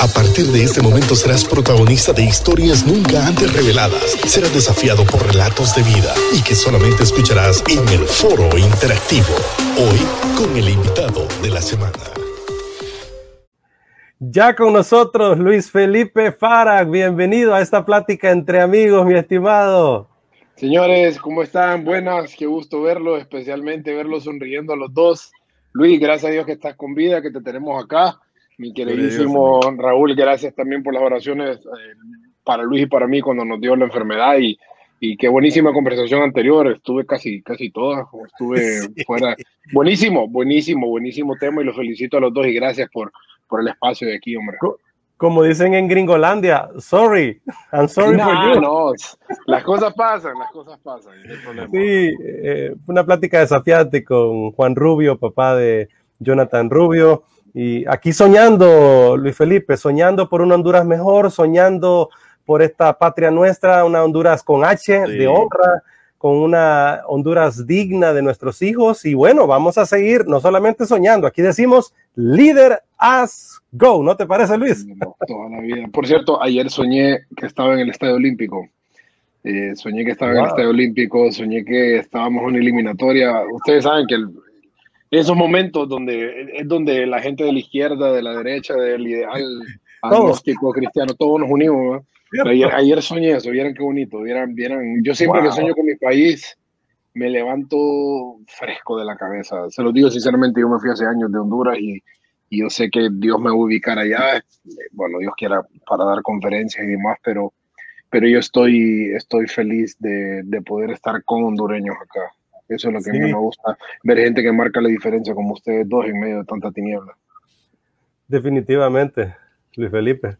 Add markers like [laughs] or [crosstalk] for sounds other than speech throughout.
A partir de este momento serás protagonista de historias nunca antes reveladas. Serás desafiado por relatos de vida y que solamente escucharás en el foro interactivo. Hoy con el invitado de la semana. Ya con nosotros Luis Felipe Farag. Bienvenido a esta plática entre amigos, mi estimado. Señores, ¿cómo están? Buenas, qué gusto verlo, especialmente verlo sonriendo a los dos. Luis, gracias a Dios que estás con vida, que te tenemos acá. Mi queridísimo Raúl, gracias también por las oraciones eh, para Luis y para mí cuando nos dio la enfermedad y, y qué buenísima conversación anterior. Estuve casi, casi toda, estuve [laughs] fuera. Buenísimo, buenísimo, buenísimo tema y los felicito a los dos y gracias por, por el espacio de aquí, hombre. Como dicen en Gringolandia, sorry, I'm sorry for you. No, las cosas pasan, las cosas pasan. sí, eh, una plática desafiante con Juan Rubio, papá de Jonathan Rubio. Y aquí soñando, Luis Felipe, soñando por una Honduras mejor, soñando por esta patria nuestra, una Honduras con H de honra, con una Honduras digna de nuestros hijos. Y bueno, vamos a seguir no solamente soñando, aquí decimos líder as go, ¿no te parece, Luis? toda la vida. Por cierto, ayer soñé que estaba en el Estadio Olímpico. Eh, soñé que estaba en el Estadio Olímpico, soñé que estábamos en eliminatoria. Ustedes saben que el, esos momentos donde es donde la gente de la izquierda, de la derecha, del ideal [laughs] agnóstico cristiano, todos nos unimos. Ayer, soñé eso, vieran qué bonito, vieran, vieran. Yo siempre que sueño con mi país, me levanto fresco de la cabeza. Se lo digo sinceramente, yo me fui hace años de Honduras y, y yo sé que Dios me va a ubicar allá. Bueno, Dios quiera para dar conferencias y demás, pero, pero yo estoy, estoy feliz de, de poder estar con hondureños acá. Eso es lo que a mí me gusta, ver gente que marca la diferencia como ustedes dos en medio de tanta tiniebla. Definitivamente, Luis Felipe.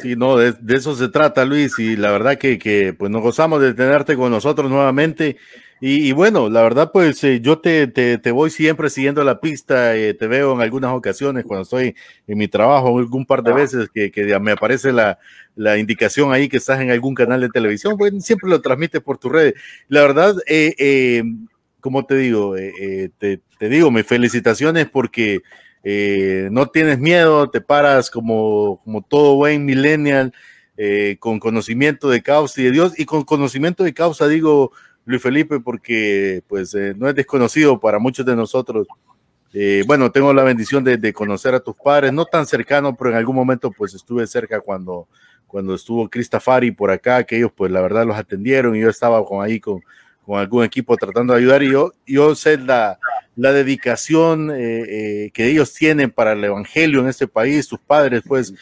Sí, no, de, eso se trata, Luis, y la verdad que, que, pues nos gozamos de tenerte con nosotros nuevamente. Y, bueno, la verdad, pues eh, yo te, te, voy siempre siguiendo la pista, eh, te veo en algunas ocasiones cuando estoy en mi trabajo, algún par de ah. veces que, que me aparece la, la, indicación ahí que estás en algún canal de televisión, pues siempre lo transmites por tu red. La verdad, eh, como te digo, te, te, digo, mis felicitaciones porque no tienes miedo, te paras como, como todo buen millennial, con conocimiento de causa y de Dios, y con conocimiento de causa digo, Luis Felipe, porque pues eh, no es desconocido para muchos de nosotros. Eh, bueno, tengo la bendición de, conocer a tus padres, no tan cercano, pero en algún momento pues estuve cerca cuando, cuando estuvo Cristafari por acá, que ellos pues la verdad los atendieron y yo estaba con ahí con, con algún equipo tratando de ayudar y yo, yo sé la, la dedicación eh, que ellos tienen para el evangelio en este país, sus padres, pues,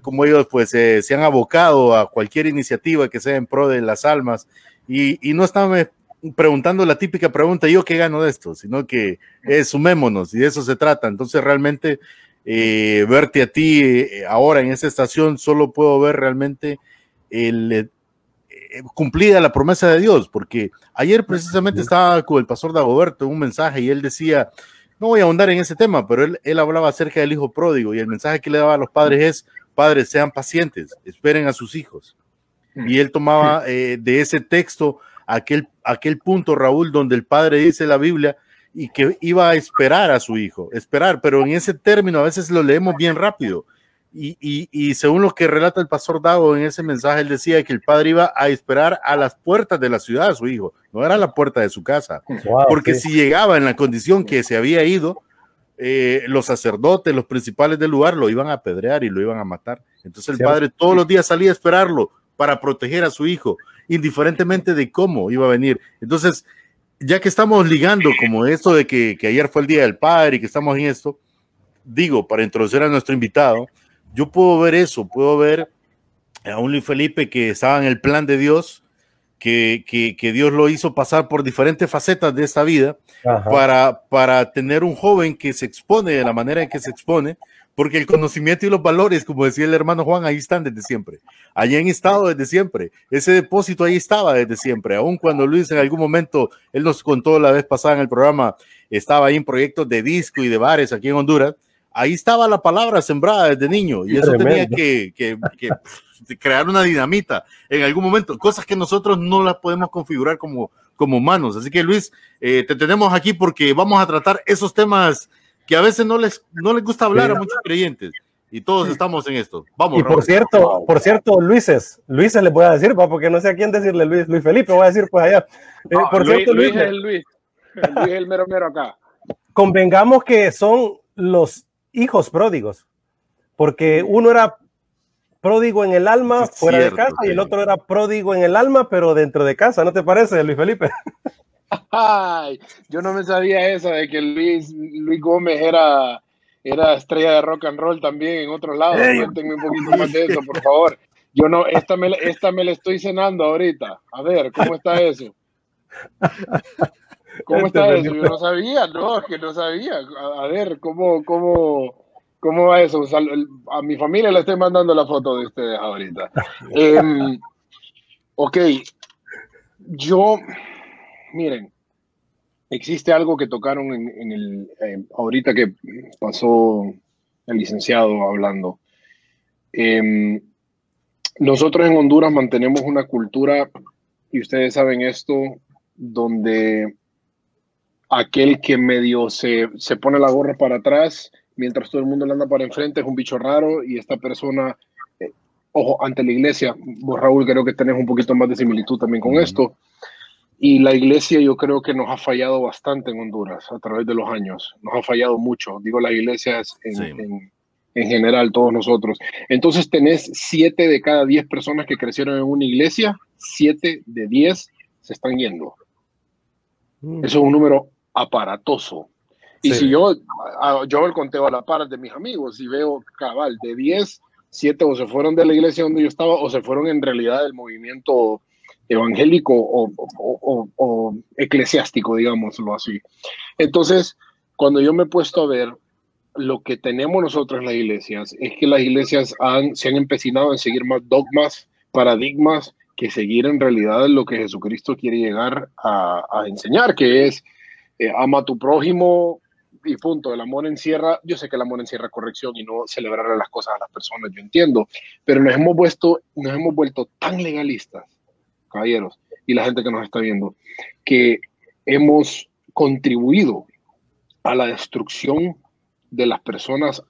como ellos, pues, se han abocado a cualquier iniciativa que sea en pro de las almas y, no estaba preguntando la típica pregunta, ¿yo qué gano de esto? Sino que sumémonos y de eso se trata. Entonces realmente eh, verte a ti eh, ahora en esa estación, solo puedo ver realmente el, eh, cumplida la promesa de Dios, porque ayer precisamente estaba con el pastor Dagoberto en un mensaje y él decía, no voy a ahondar en ese tema, pero él, él hablaba acerca del hijo pródigo y el mensaje que le daba a los padres es, padres, sean pacientes, esperen a sus hijos y él tomaba eh, de ese texto aquel, aquel punto, Raúl, donde el padre dice la Biblia y que iba a esperar a su hijo, esperar, pero en ese término a veces lo leemos bien rápido. Y, y, según lo que relata el pastor Dago en ese mensaje, él decía que el padre iba a esperar a las puertas de la ciudad a su hijo, no era la puerta de su casa, porque si llegaba en la condición que se había ido, eh, los sacerdotes, los principales del lugar lo iban a apedrear y lo iban a matar. Entonces el padre todos los días salía a esperarlo, para proteger a su hijo, indiferentemente de cómo iba a venir. Entonces, ya que estamos ligando como esto de que, ayer fue el Día del Padre y que estamos en esto, digo, para introducir a nuestro invitado, yo puedo ver eso, puedo ver a un Luis Felipe que estaba en el plan de Dios, que, que, Dios lo hizo pasar por diferentes facetas de esta vida para, para tener un joven que se expone de la manera en que se expone, porque el conocimiento y los valores, como decía el hermano Juan, ahí están desde siempre. Allí han estado desde siempre. Ese depósito ahí estaba desde siempre. Aun cuando Luis en algún momento, él nos contó la vez pasada en el programa, estaba ahí en proyectos de disco y de bares aquí en Honduras. Ahí estaba la palabra sembrada desde niño y eso tenía que, crear una dinamita en algún momento, cosas que nosotros no las podemos configurar como, como humanos. Así que Luis, eh, te tenemos aquí porque vamos a tratar esos temas que a veces no les, no les gusta hablar a muchos creyentes, Y todos estamos en esto. Vamos. Y por cierto, por cierto, Luises, Luises les voy a decir, porque no sé a quién decirle Luis, Luis Felipe, voy a decir pues allá. Eh, por Luis, cierto, Luis, Luis, es el Luis. Luis es el mero mero acá. Convengamos que son los hijos pródigos, porque uno era pródigo en el alma fuera de casa y el otro era pródigo en el alma, pero dentro de casa, ¿no te parece, Luis Felipe? [laughs] Ay, yo no me sabía eso de que Luis, Luis Gómez era era estrella de rock and roll también en otros lados. Cuéntenme un poquito más de eso, por favor. Yo no, esta me, esta me la estoy cenando ahorita. A ver, ¿cómo está eso? ¿Cómo está eso? Yo no sabía, no, que no sabía. A, ver, ¿cómo, cómo, cómo va eso? a mi familia le estoy mandando la foto de ustedes ahorita. [laughs] Em, ok, yo, miren, existe algo que tocaron en, el, eh, ahorita que pasó el licenciado hablando. Em, nosotros en Honduras mantenemos una cultura, y ustedes saben esto, donde aquel que medio se, se pone la gorra para atrás, mientras todo el mundo le anda para enfrente, es un bicho raro y esta persona, eh, ojo, ante la iglesia, vos Raúl creo que tenés un poquito más de similitud también con esto, y la iglesia yo creo que nos ha fallado bastante en Honduras a través de los años. Nos ha fallado mucho. Digo, las iglesias en, en, general, todos nosotros. Entonces tenés siete de cada diez personas que crecieron en una iglesia, siete de diez se están yendo. Mm. Eso es un número aparatoso. Y si yo, yo el conteo a la par de mis amigos y veo cabal de diez, siete o se fueron de la iglesia donde yo estaba o se fueron en realidad del movimiento evangélico o, eclesiástico, digámoslo así. Entonces, cuando yo me he puesto a ver lo que tenemos nosotros las iglesias, es que las iglesias se han empecinado en seguir más dogmas, paradigmas, que seguir en realidad lo que Jesucristo quiere llegar a, enseñar, que es eh, ama a tu prójimo y punto. El amor encierra, yo sé que el amor encierra corrección y no celebrar las cosas a las personas, yo entiendo, pero nos hemos, vuelto, nos hemos vuelto tan legalistas caballeros, y la gente que nos está viendo, que hemos contribuido a la destrucción de las personas.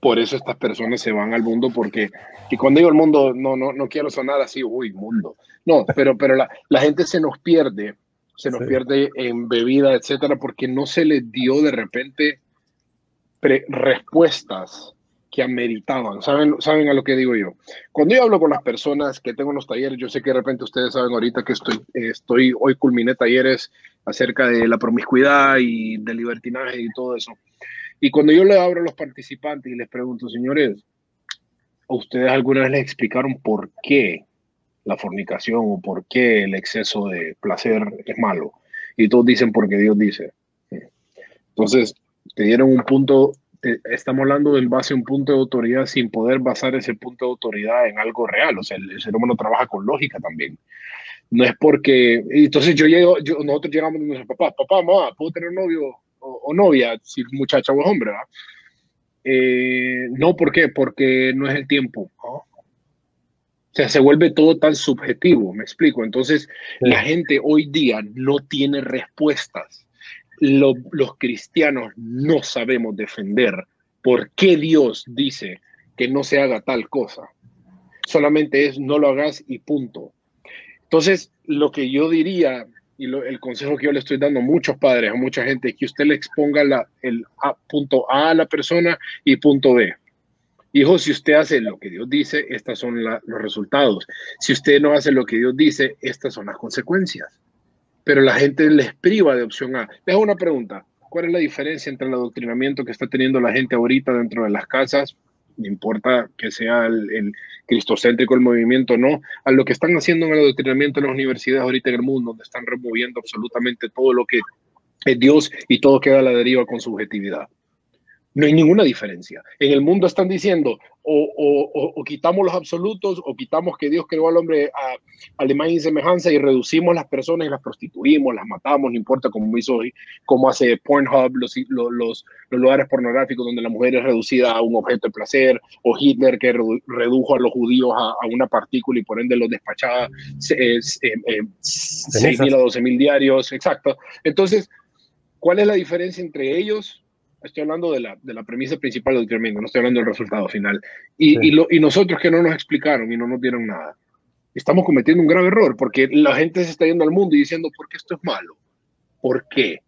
Por eso estas personas se van al mundo, porque, y cuando digo el mundo, no, no, no quiero sonar así, uy, mundo. No, pero, pero la, la gente se nos pierde, se nos pierde en bebida, etcétera, porque no se les dio de repente respuestas que ameritaban. ¿Saben, ¿Saben a lo que digo yo? Cuando yo hablo con las personas que tengo en los talleres, yo sé que de repente ustedes saben ahorita que estoy, estoy hoy culminé talleres acerca de la promiscuidad y del libertinaje y todo eso. Y cuando yo le abro a los participantes y les pregunto, señores, ¿a ustedes alguna vez les explicaron por qué la fornicación o por qué el exceso de placer es malo? Y todos dicen porque Dios dice. Entonces, te dieron un punto eh, estamos hablando del base un punto de autoridad sin poder basar ese punto de autoridad en algo real. O sea, el, ser humano trabaja con lógica también. No es porque, entonces yo llego, yo, nosotros llegamos y nos papá, papá, mamá, ¿puedo tener novio o, novia si muchacha o hombre? Eh, no, ¿por qué? Porque no es el tiempo. O sea, se vuelve todo tan subjetivo, me explico. Entonces, la gente hoy día no tiene respuestas los cristianos no sabemos defender por qué Dios dice que no se haga tal cosa. Solamente es no lo hagas y punto. Entonces, lo que yo diría y el consejo que yo le estoy dando a muchos padres, a mucha gente, es que usted le exponga la, el punto A a la persona y punto B. Hijo, si usted hace lo que Dios dice, estos son los resultados. Si usted no hace lo que Dios dice, estas son las consecuencias pero la gente les priva de opción A. Les hago una pregunta. ¿Cuál es la diferencia entre el adoctrinamiento que está teniendo la gente ahorita dentro de las casas? No importa que sea el, cristocéntrico el movimiento no, a lo que están haciendo en el adoctrinamiento en las universidades ahorita en el mundo, donde están removiendo absolutamente todo lo que es Dios y todo queda a la deriva con subjetividad. No hay ninguna diferencia. En el mundo están diciendo o, quitamos los absolutos o quitamos que Dios creó al hombre a, a imagen y semejanza y reducimos las personas y las prostituimos, las matamos, no importa cómo hizo, como hace Pornhub, los, los, los, lugares pornográficos donde la mujer es reducida a un objeto de placer, o Hitler que redujo a los judíos a, una partícula y por ende los despachaba eh, eh, 6 mil a 12 mil diarios, exacto. Entonces, ¿cuál es la diferencia entre ellos Estoy hablando de la, de la premisa principal del tremendo, no estoy hablando del resultado final. Y, y, lo, y nosotros que no nos explicaron y no nos dieron nada, estamos cometiendo un grave error porque la gente se está yendo al mundo y diciendo, ¿por qué esto es malo? ¿Por qué?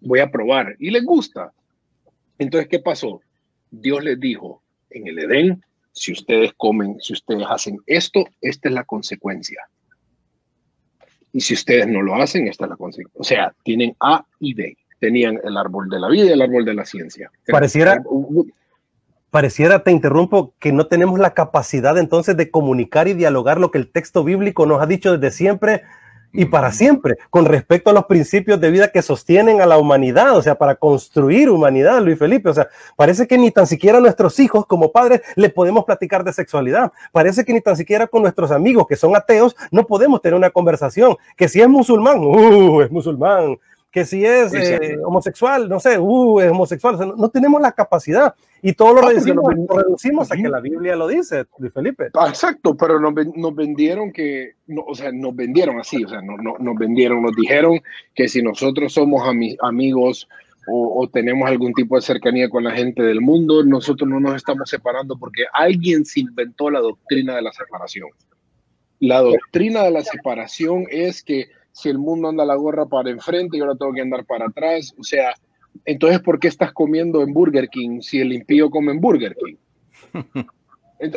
Voy a probar. Y les gusta. Entonces, ¿qué pasó? Dios les dijo en el Edén, si ustedes comen, si ustedes hacen esto, esta es la consecuencia. Y si ustedes no lo hacen, esta es la consecuencia. O sea, tienen A y B. Tenían el árbol de la vida y el árbol de la ciencia. Pareciera, pareciera, te interrumpo, que no tenemos la capacidad entonces de comunicar y dialogar lo que el texto bíblico nos ha dicho desde siempre y para siempre, con respecto a los principios de vida que sostienen a la humanidad, o sea, para construir humanidad, Luis Felipe. O sea, parece que ni tan siquiera a nuestros hijos como padres le podemos platicar de sexualidad. Parece que ni tan siquiera con nuestros amigos que son ateos no podemos tener una conversación. Que si es musulmán, uh, es musulmán que si es eh, homosexual, no sé, uh, es homosexual, no, tenemos la capacidad y todo lo, reducimos, lo reducimos, a que la Biblia lo dice, Felipe. Ah, exacto, pero nos, nos vendieron que, no, o sea, nos vendieron así, o sea, no, no, nos vendieron, nos dijeron que si nosotros somos amigos o, o, tenemos algún tipo de cercanía con la gente del mundo, nosotros no nos estamos separando porque alguien se inventó la doctrina de la separación. La doctrina de la separación es que si el mundo anda la gorra para enfrente y ahora tengo que andar para atrás, o sea, entonces ¿por qué estás comiendo en Burger King si el impío come en Burger King? [laughs]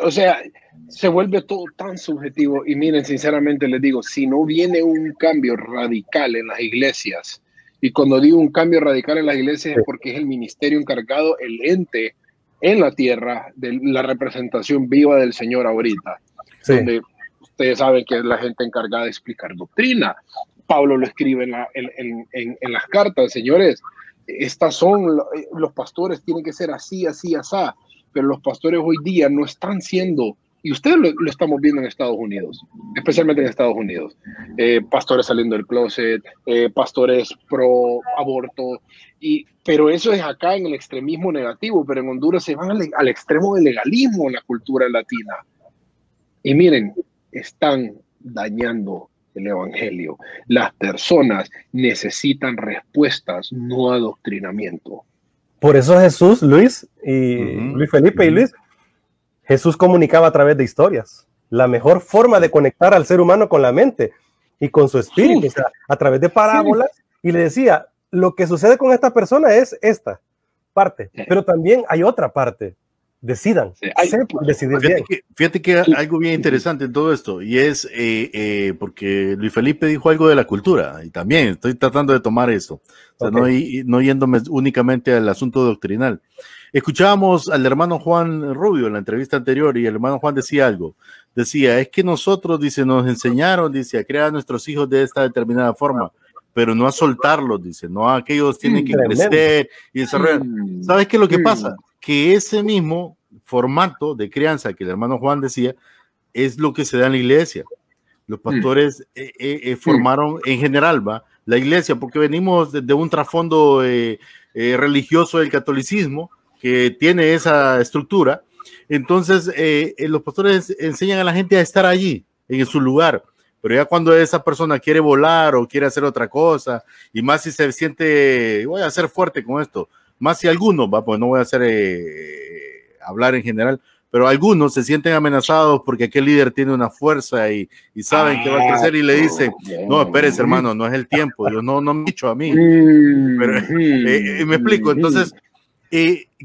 O sea, se vuelve todo tan subjetivo. Y miren, sinceramente les digo, si no viene un cambio radical en las iglesias, y cuando digo un cambio radical en las iglesias es porque es el ministerio encargado, el ente en la tierra de la representación viva del Señor ahorita, donde ustedes saben que es la gente encargada de explicar doctrina, Pablo lo escribe en, las cartas, señores, estas son, los pastores tienen que ser así, así, así, pero los pastores hoy día no están siendo, y ustedes lo, estamos viendo en Estados Unidos, especialmente en Estados Unidos, eh, pastores saliendo del closet, eh, pastores pro aborto, y, pero eso es acá en el extremismo negativo, pero en Honduras se van al, al extremo del legalismo en la cultura latina. Y miren, están dañando el Evangelio. Las personas necesitan respuestas, no adoctrinamiento. Por eso Jesús, Luis y Luis Felipe y Luis, Jesús comunicaba a través de historias. La mejor forma de conectar al ser humano con la mente y con su espíritu, o sea, a través de parábolas, y le decía, lo que sucede con esta persona es esta parte, pero también hay otra parte decidan. fíjate, Que, algo bien interesante en todo esto, y es eh, eh, porque Luis Felipe dijo algo de la cultura, y también estoy tratando de tomar esto, no, no yéndome únicamente al asunto doctrinal. Escuchábamos al hermano Juan Rubio en la entrevista anterior, y el hermano Juan decía algo. Decía, es que nosotros, dice, nos enseñaron, dice, a crear a nuestros hijos de esta determinada forma pero no a soltarlos, dice, no a aquellos tienen que crecer y desarrollar. Mm. ¿Sabes qué es lo que pasa? Que ese mismo formato de crianza que el hermano Juan decía es lo que se da en la iglesia. Los mm. pastores eh, eh, eh, formaron en general ¿va? la iglesia porque venimos de, un trasfondo religioso del catolicismo que tiene esa estructura. Entonces, los pastores enseñan a la gente a estar allí, en su lugar. Pero ya cuando esa persona quiere volar o quiere hacer otra cosa, y más si se siente, voy a ser fuerte con esto, más si algunos, va, pues no voy a hacer eh, hablar en general, pero algunos se sienten amenazados porque aquel líder tiene una fuerza y, y saben que va a crecer y le dicen, no, espérese hermano, no es el tiempo, Dios no, no me ha dicho a mí. Pero, eh, eh, me explico, entonces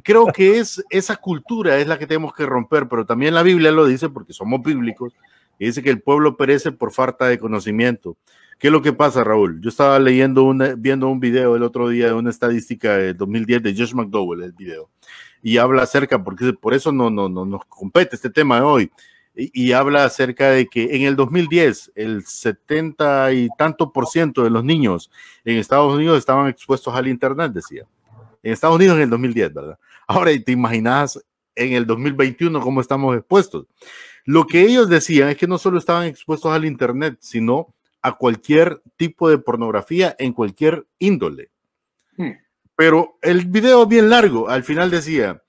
creo que es esa cultura es la que tenemos que romper, pero también la Biblia lo dice porque somos bíblicos y dice que el pueblo perece por falta de conocimiento. ¿Qué es lo que pasa, Raúl? Yo estaba leyendo una, viendo un video el otro día de una estadística de 2010 de Josh McDowell, el video, y habla acerca, porque por eso no, no, no nos compete este tema de hoy, y, habla acerca de que en el 2010 el 70 y tanto por ciento de los niños en Estados Unidos estaban expuestos al Internet, decía. En Estados Unidos en el 2010, ¿verdad? Ahora, ¿te imaginas en el 2021 cómo estamos expuestos? Lo que ellos decían es que no solo estaban expuestos al Internet, sino a cualquier tipo de pornografía en cualquier índole. Hmm. Pero el video es bien largo, al final decía,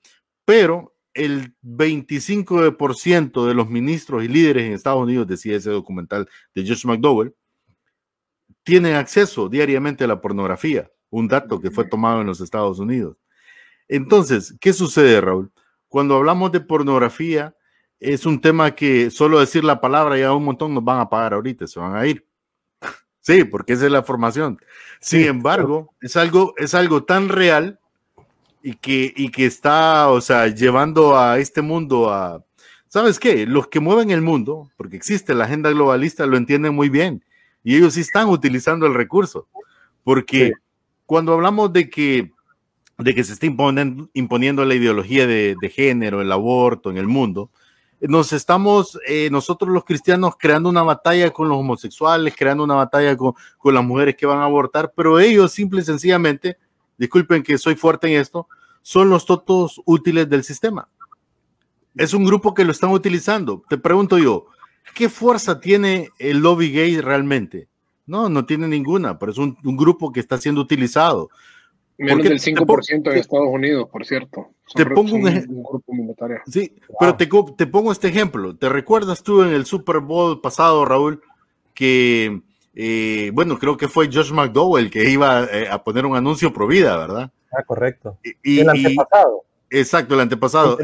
pero el 25% de los ministros y líderes en Estados Unidos, decía ese documental de Josh McDowell, tienen acceso diariamente a la pornografía, un dato que fue tomado en los Estados Unidos. Entonces, ¿qué sucede, Raúl? Cuando hablamos de pornografía, es un tema que solo decir la palabra ya un montón nos van a pagar ahorita, se van a ir. Sí, porque esa es la formación. Sin embargo, es algo, es algo tan real y que, y que está, o sea, llevando a este mundo a, ¿sabes qué? Los que mueven el mundo, porque existe la agenda globalista, lo entienden muy bien y ellos sí están utilizando el recurso, porque cuando hablamos de que de que se está imponiendo, imponiendo la ideología de, de, género, el aborto en el mundo, nos estamos, eh, nosotros los cristianos, creando una batalla con los homosexuales, creando una batalla con, con, las mujeres que van a abortar, pero ellos simple y sencillamente, disculpen que soy fuerte en esto, son los totos útiles del sistema. Es un grupo que lo están utilizando. Te pregunto yo, ¿qué fuerza tiene el lobby gay realmente? No, no tiene ninguna, pero es un, un grupo que está siendo utilizado. Menos del 5% en Estados Unidos, por cierto. Te pongo un, un, grupo militar. Sí, wow. pero te, te, pongo este ejemplo. ¿Te recuerdas tú en el Super Bowl pasado, Raúl, que, eh, bueno, creo que fue Josh McDowell que iba eh, a poner un anuncio pro vida, ¿verdad? Ah, correcto. Y, el antepasado. Y, exacto, el antepasado.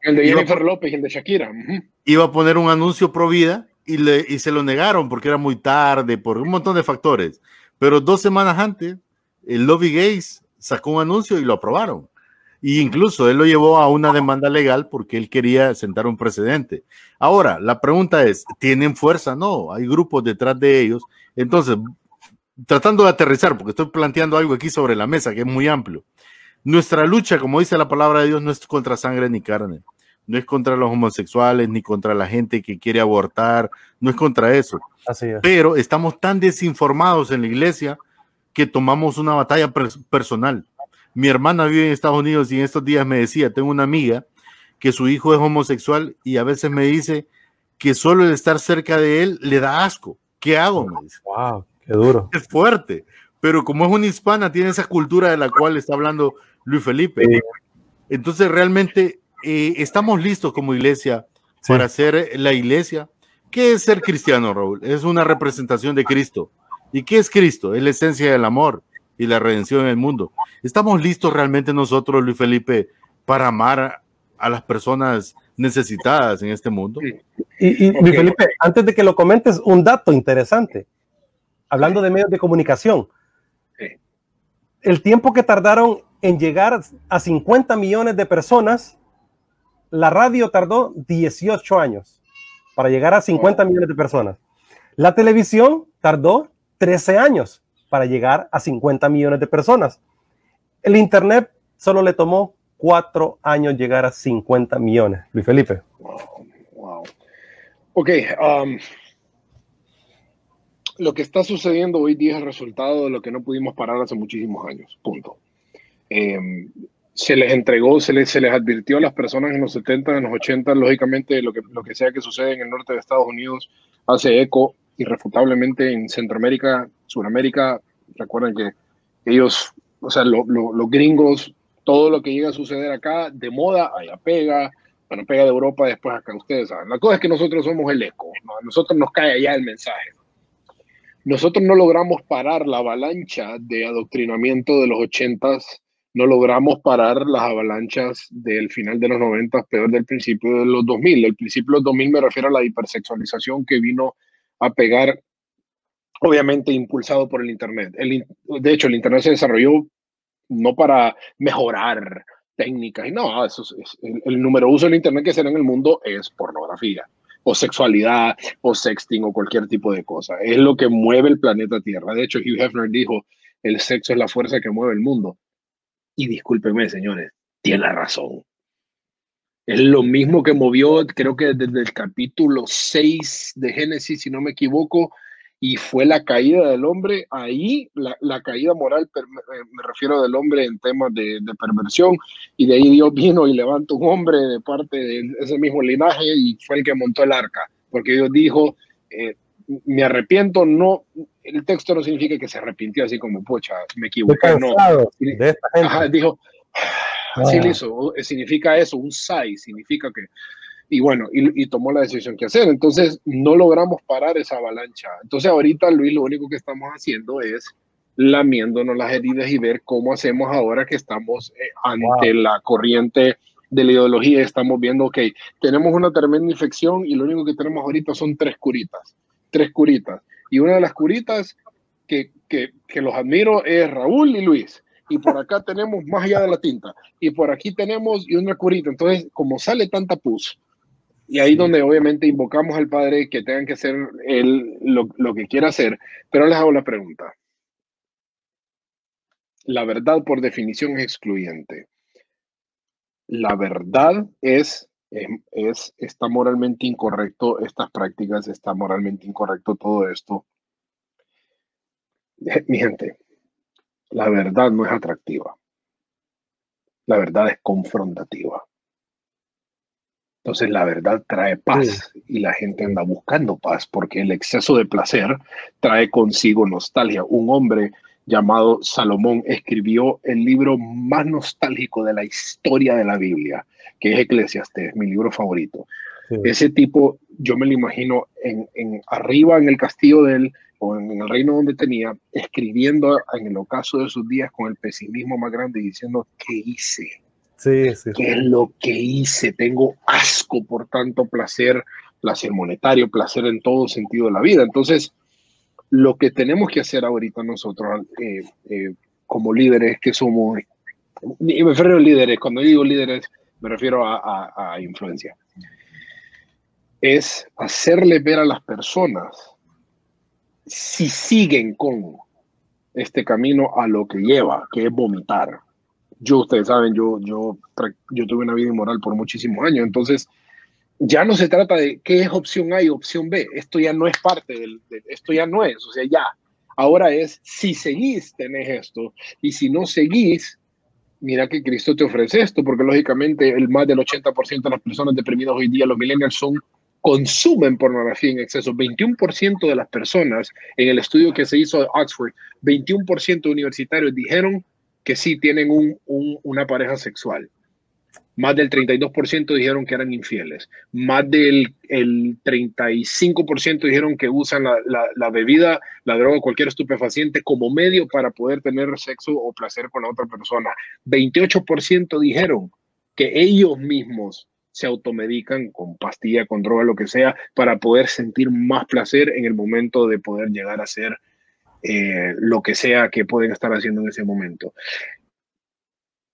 El de Jennifer López y el de Shakira. Uh -huh. Iba a poner un anuncio pro vida y, le, y se lo negaron porque era muy tarde, por un montón de factores. Pero dos semanas antes, el Lobby Gays sacó un anuncio y lo aprobaron. Y incluso él lo llevó a una demanda legal porque él quería sentar un precedente. Ahora, la pregunta es, ¿tienen fuerza? No, hay grupos detrás de ellos. Entonces, tratando de aterrizar, porque estoy planteando algo aquí sobre la mesa que es muy amplio. Nuestra lucha, como dice la palabra de Dios, no es contra sangre ni carne. No es contra los homosexuales ni contra la gente que quiere abortar. No es contra eso. Así es. Pero estamos tan desinformados en la iglesia que tomamos una batalla personal. Mi hermana vive en Estados Unidos y en estos días me decía, tengo una amiga que su hijo es homosexual y a veces me dice que solo el estar cerca de él le da asco. ¿Qué hago? Me dice. Wow, qué duro. Es fuerte, pero como es una hispana, tiene esa cultura de la cual está hablando Luis Felipe. Sí. Entonces realmente eh, estamos listos como iglesia sí. para ser la iglesia. ¿Qué es ser cristiano, Raúl? Es una representación de Cristo. ¿Y qué es Cristo? Es la esencia del amor y la redención en el mundo. ¿Estamos listos realmente nosotros, Luis Felipe, para amar a las personas necesitadas en este mundo? Y, y okay. Luis Felipe, antes de que lo comentes, un dato interesante. Hablando de medios de comunicación. El tiempo que tardaron en llegar a 50 millones de personas, la radio tardó 18 años para llegar a 50 millones de personas. La televisión tardó 13 años para llegar a 50 millones de personas. El Internet solo le tomó cuatro años llegar a 50 millones. Luis Felipe. Wow, wow. Ok. Um, lo que está sucediendo hoy día es el resultado de lo que no pudimos parar hace muchísimos años. Punto. Eh, se les entregó, se les, se les advirtió a las personas en los 70, en los 80, lógicamente lo que, lo que sea que sucede en el norte de Estados Unidos hace eco irrefutablemente en Centroamérica, Sudamérica. Recuerden que ellos, o sea, lo, lo, los gringos, todo lo que llega a suceder acá de moda, allá pega, bueno, pega de Europa, después acá ustedes saben. La cosa es que nosotros somos el eco, a nosotros nos cae allá el mensaje. Nosotros no logramos parar la avalancha de adoctrinamiento de los ochentas, no logramos parar las avalanchas del final de los noventas, peor del principio de los 2000. El principio de los 2000 me refiero a la hipersexualización que vino a pegar, obviamente impulsado por el Internet. El, de hecho, el Internet se desarrolló no para mejorar técnicas, no, eso es, el, el, número uso del Internet que será en el mundo es pornografía, o sexualidad, o sexting, o cualquier tipo de cosa. Es lo que mueve el planeta Tierra. De hecho, Hugh Hefner dijo, el sexo es la fuerza que mueve el mundo. Y discúlpenme, señores, tiene razón. Es lo mismo que movió, creo que desde el capítulo 6 de Génesis, si no me equivoco, y fue la caída del hombre. Ahí, la, la caída moral, per, me, refiero del hombre en temas de, de, perversión, y de ahí Dios vino y levantó un hombre de parte de ese mismo linaje y fue el que montó el arca, porque Dios dijo, eh, me arrepiento, no, el texto no significa que se arrepintió así como, pocha, me equivoqué, no. Ajá, dijo, Así le hizo, significa eso, un SAI, significa que, y bueno, y, y, tomó la decisión que hacer. Entonces, no logramos parar esa avalancha. Entonces, ahorita, Luis, lo único que estamos haciendo es lamiéndonos las heridas y ver cómo hacemos ahora que estamos eh, ante la corriente de la ideología. Estamos viendo, ok, tenemos una tremenda infección y lo único que tenemos ahorita son tres curitas, tres curitas. Y una de las curitas que, que, que los admiro es Raúl y Luis y por acá tenemos más allá de la tinta, y por aquí tenemos y una curita. Entonces, como sale tanta pus, y ahí donde obviamente invocamos al Padre que tengan que hacer él lo, lo que quiera hacer, pero les hago la pregunta. La verdad por definición es excluyente. La verdad es, es, está moralmente incorrecto estas prácticas, está moralmente incorrecto todo esto. [laughs] Mi gente, la verdad no es atractiva. La verdad es confrontativa. Entonces la verdad trae paz y la gente anda buscando paz porque el exceso de placer trae consigo nostalgia. Un hombre llamado Salomón escribió el libro más nostálgico de la historia de la Biblia, que es Eclesiastes, mi libro favorito. Ese tipo, yo me lo imagino en, en, arriba en el castillo de él, o en el reino donde tenía, escribiendo en el ocaso de sus días con el pesimismo más grande, diciendo, ¿qué hice? Sí, sí, ¿Qué es lo que hice? Tengo asco por tanto placer, placer monetario, placer en todo sentido de la vida. Entonces, lo que tenemos que hacer ahorita nosotros eh, eh, como líderes que somos, y me refiero a líderes, cuando digo líderes, me refiero a, a influencia, es hacerle ver a las personas si siguen con este camino a lo que lleva, que es vomitar. Yo, ustedes saben, yo, yo, yo tuve una vida inmoral por muchísimos años, entonces ya no se trata de qué es opción A y opción B, esto ya no es parte del, esto ya no es, o sea, ya, ahora es si seguís tenés esto y si no seguís, mira que Cristo te ofrece esto, porque lógicamente el más del 80% de las personas deprimidas hoy día, los millennials, son consumen pornografía en exceso. 21% de las personas en el estudio que se hizo de Oxford, 21% de universitarios dijeron que sí tienen un, una pareja sexual. Más del 32% dijeron que eran infieles. Más del el 35% dijeron que usan la, bebida, la droga, cualquier estupefaciente como medio para poder tener sexo o placer con la otra persona. 28% dijeron que ellos mismos se automedican con pastilla, con droga, lo que sea, para poder sentir más placer en el momento de poder llegar a ser eh, lo que sea que pueden estar haciendo en ese momento.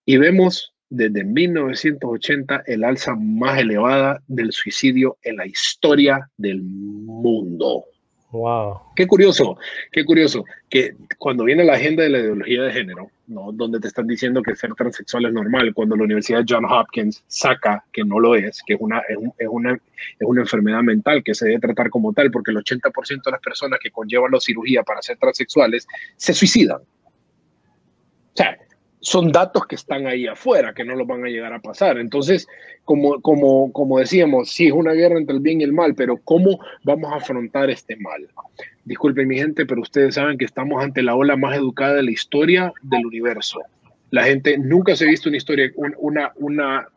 Y vemos desde 1980 el alza más elevada del suicidio en la historia del mundo. Wow. Qué curioso, qué curioso que cuando viene la agenda de la ideología de género, ¿no? donde te están diciendo que ser transexual es normal, cuando la Universidad de John Hopkins saca que no lo es, que es una, es, una, es una enfermedad mental que se debe tratar como tal, porque el 80% de las personas que conllevan la cirugía para ser transexuales se suicidan. O sea, son datos que están ahí afuera, que no los van a llegar a pasar. Entonces, como, como, como decíamos, sí es una guerra entre el bien y el mal, pero ¿cómo vamos a afrontar este mal? Disculpen mi gente, pero ustedes saben que estamos ante la ola más educada de la historia del universo. La gente nunca se ha visto una historia, una, una,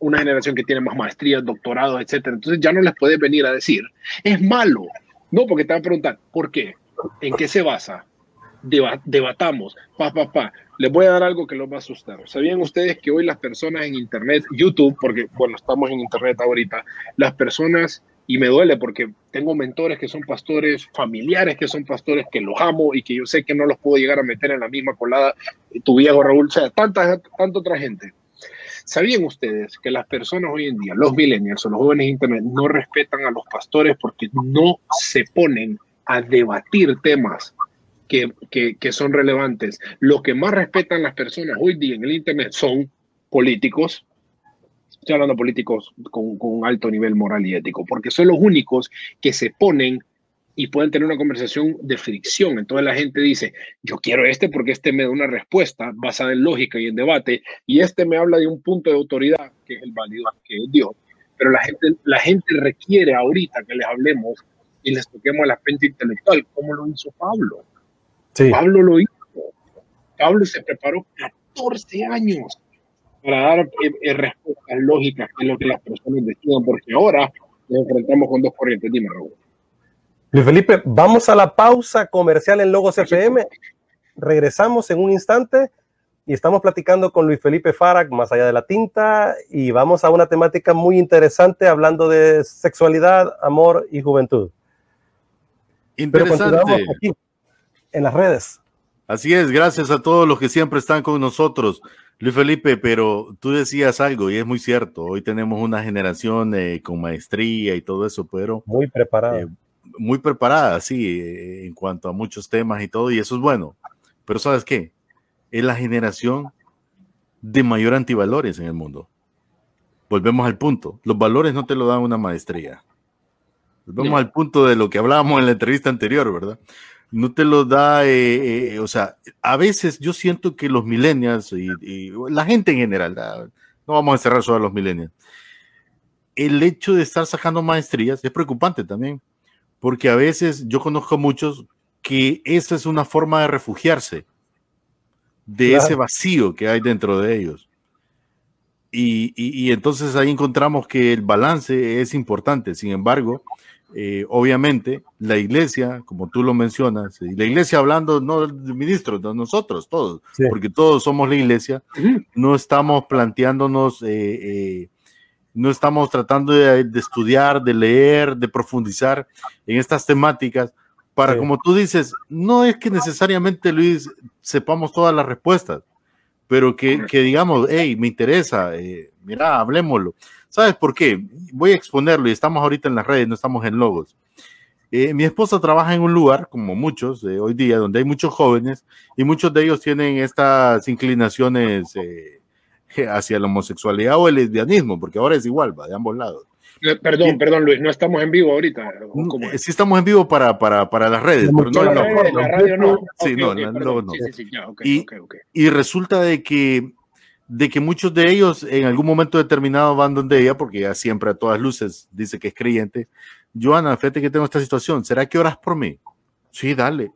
una generación que tiene más maestrías, doctorados, etc. Entonces ya no les puedes venir a decir, es malo. No, porque te van a preguntar, ¿por qué? ¿En qué se basa? Debatamos, pa, pa, pa. Les voy a dar algo que los va a asustar. ¿Sabían ustedes que hoy las personas en Internet, YouTube, porque bueno, estamos en Internet ahorita, las personas, y me duele porque tengo mentores que son pastores, familiares que son pastores, que los amo y que yo sé que no los puedo llegar a meter en la misma colada, tu viejo Raúl, o sea, tanta, tanta otra gente. ¿Sabían ustedes que las personas hoy en día, los millennials o los jóvenes de Internet, no respetan a los pastores porque no se ponen a debatir temas que, son relevantes. Lo que más respetan las personas hoy día en el Internet son políticos, estoy hablando de políticos con, con, un alto nivel moral y ético, porque son los únicos que se ponen y pueden tener una conversación de fricción. Entonces la gente dice, yo quiero este porque este me da una respuesta basada en lógica y en debate, y este me habla de un punto de autoridad, que es el válido, que es Dios. Pero la gente, la gente requiere ahorita que les hablemos y les toquemos la frente intelectual, como lo hizo Pablo. Pablo lo hizo. Pablo se preparó 14 años para dar eh, eh, respuestas lógicas, que es lo que las personas deciden, porque ahora nos enfrentamos con dos corrientes. Dime, Raúl. Luis Felipe, vamos a la pausa comercial en Logos FM regresamos en un instante y estamos platicando con Luis Felipe Farag, más allá de la tinta, y vamos a una temática muy interesante hablando de sexualidad, amor y juventud. Interesante. Pero aquí, en las redes. Así es, gracias a todos los que siempre están con nosotros. Luis Felipe, pero tú decías algo y es muy cierto. Hoy tenemos una generación eh, con maestría y todo eso, pero muy preparada. Eh, muy preparada, sí, eh, en cuanto a muchos temas y todo, y eso es bueno. Pero ¿sabes qué? Es la generación de mayor antivalores en el mundo. Volvemos al punto. Los valores no te lo dan una maestría. Volvemos al punto de lo que hablábamos en la entrevista anterior, ¿verdad? No te lo da, eh, eh, o sea, a veces yo siento que los millennials y, la gente en general, no vamos a cerrar solo a los millennials, el hecho de estar sacando maestrías es preocupante también, porque a veces yo conozco muchos que esa es una forma de refugiarse de ese vacío que hay dentro de ellos. Y, y, entonces ahí encontramos que el balance es importante. Sin embargo, eh, obviamente, la iglesia, como tú lo mencionas, y la iglesia hablando no del ministro, de nosotros todos, porque todos somos la iglesia, no estamos planteándonos, eh, eh, no estamos tratando de, estudiar, de leer, de profundizar en estas temáticas, para, como tú dices, no es que necesariamente, Luis, sepamos todas las respuestas, pero que, que digamos, hey, me interesa, mira, hablemoslo. ¿Sabes por qué? Voy a exponerlo y estamos ahorita en las redes, no estamos en logos. Eh, mi esposa trabaja en un lugar, como muchos de hoy día, donde hay muchos jóvenes y muchos de ellos tienen estas inclinaciones eh, hacia la homosexualidad o el lesbianismo, porque ahora es igual, va de ambos lados. Eh, perdón, perdón, Luis, no estamos en vivo ahorita. Sí, estamos en vivo para, para, para las redes, pero no, en la radio no. Sí, no, no. y resulta de que de que muchos de ellos en algún momento determinado van donde ella, porque ella siempre a todas luces dice que es creyente. Joana, fíjate que tengo esta situación, ¿será que oras por mí? Sí, dale.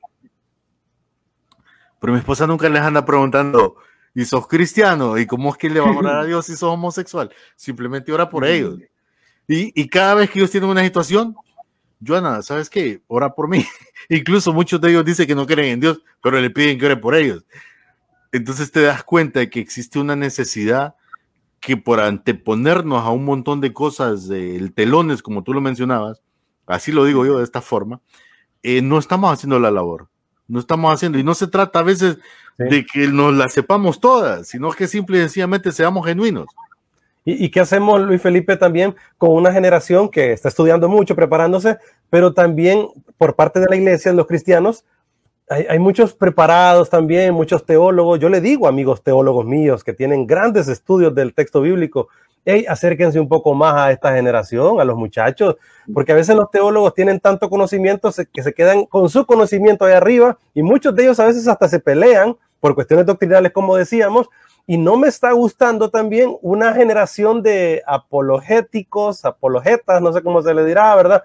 Pero mi esposa nunca les anda preguntando, ¿y sos cristiano? ¿Y cómo es que le va a orar a Dios si sos homosexual? Simplemente ora por ellos. Y, y cada vez que ellos tienen una situación, Joana, ¿sabes qué? Ora por mí. [laughs] Incluso muchos de ellos dicen que no creen en Dios, pero le piden que ore por ellos. Entonces te das cuenta de que existe una necesidad que por anteponernos a un montón de cosas, de telones, como tú lo mencionabas, así lo digo yo de esta forma, eh, no estamos haciendo la labor, no estamos haciendo, y no se trata a veces de que nos la sepamos todas, sino que simple y sencillamente seamos genuinos. ¿Y, ¿Y, qué hacemos, Luis Felipe, también con una generación que está estudiando mucho, preparándose, pero también por parte de la iglesia, los cristianos, hay, muchos preparados también, muchos teólogos. Yo le digo, amigos teólogos míos que tienen grandes estudios del texto bíblico, hey, acérquense un poco más a esta generación, a los muchachos, porque a veces los teólogos tienen tanto conocimiento que se quedan con su conocimiento ahí arriba y muchos de ellos a veces hasta se pelean por cuestiones doctrinales, como decíamos, y no me está gustando también una generación de apologéticos, apologetas, no sé cómo se le dirá, ¿verdad?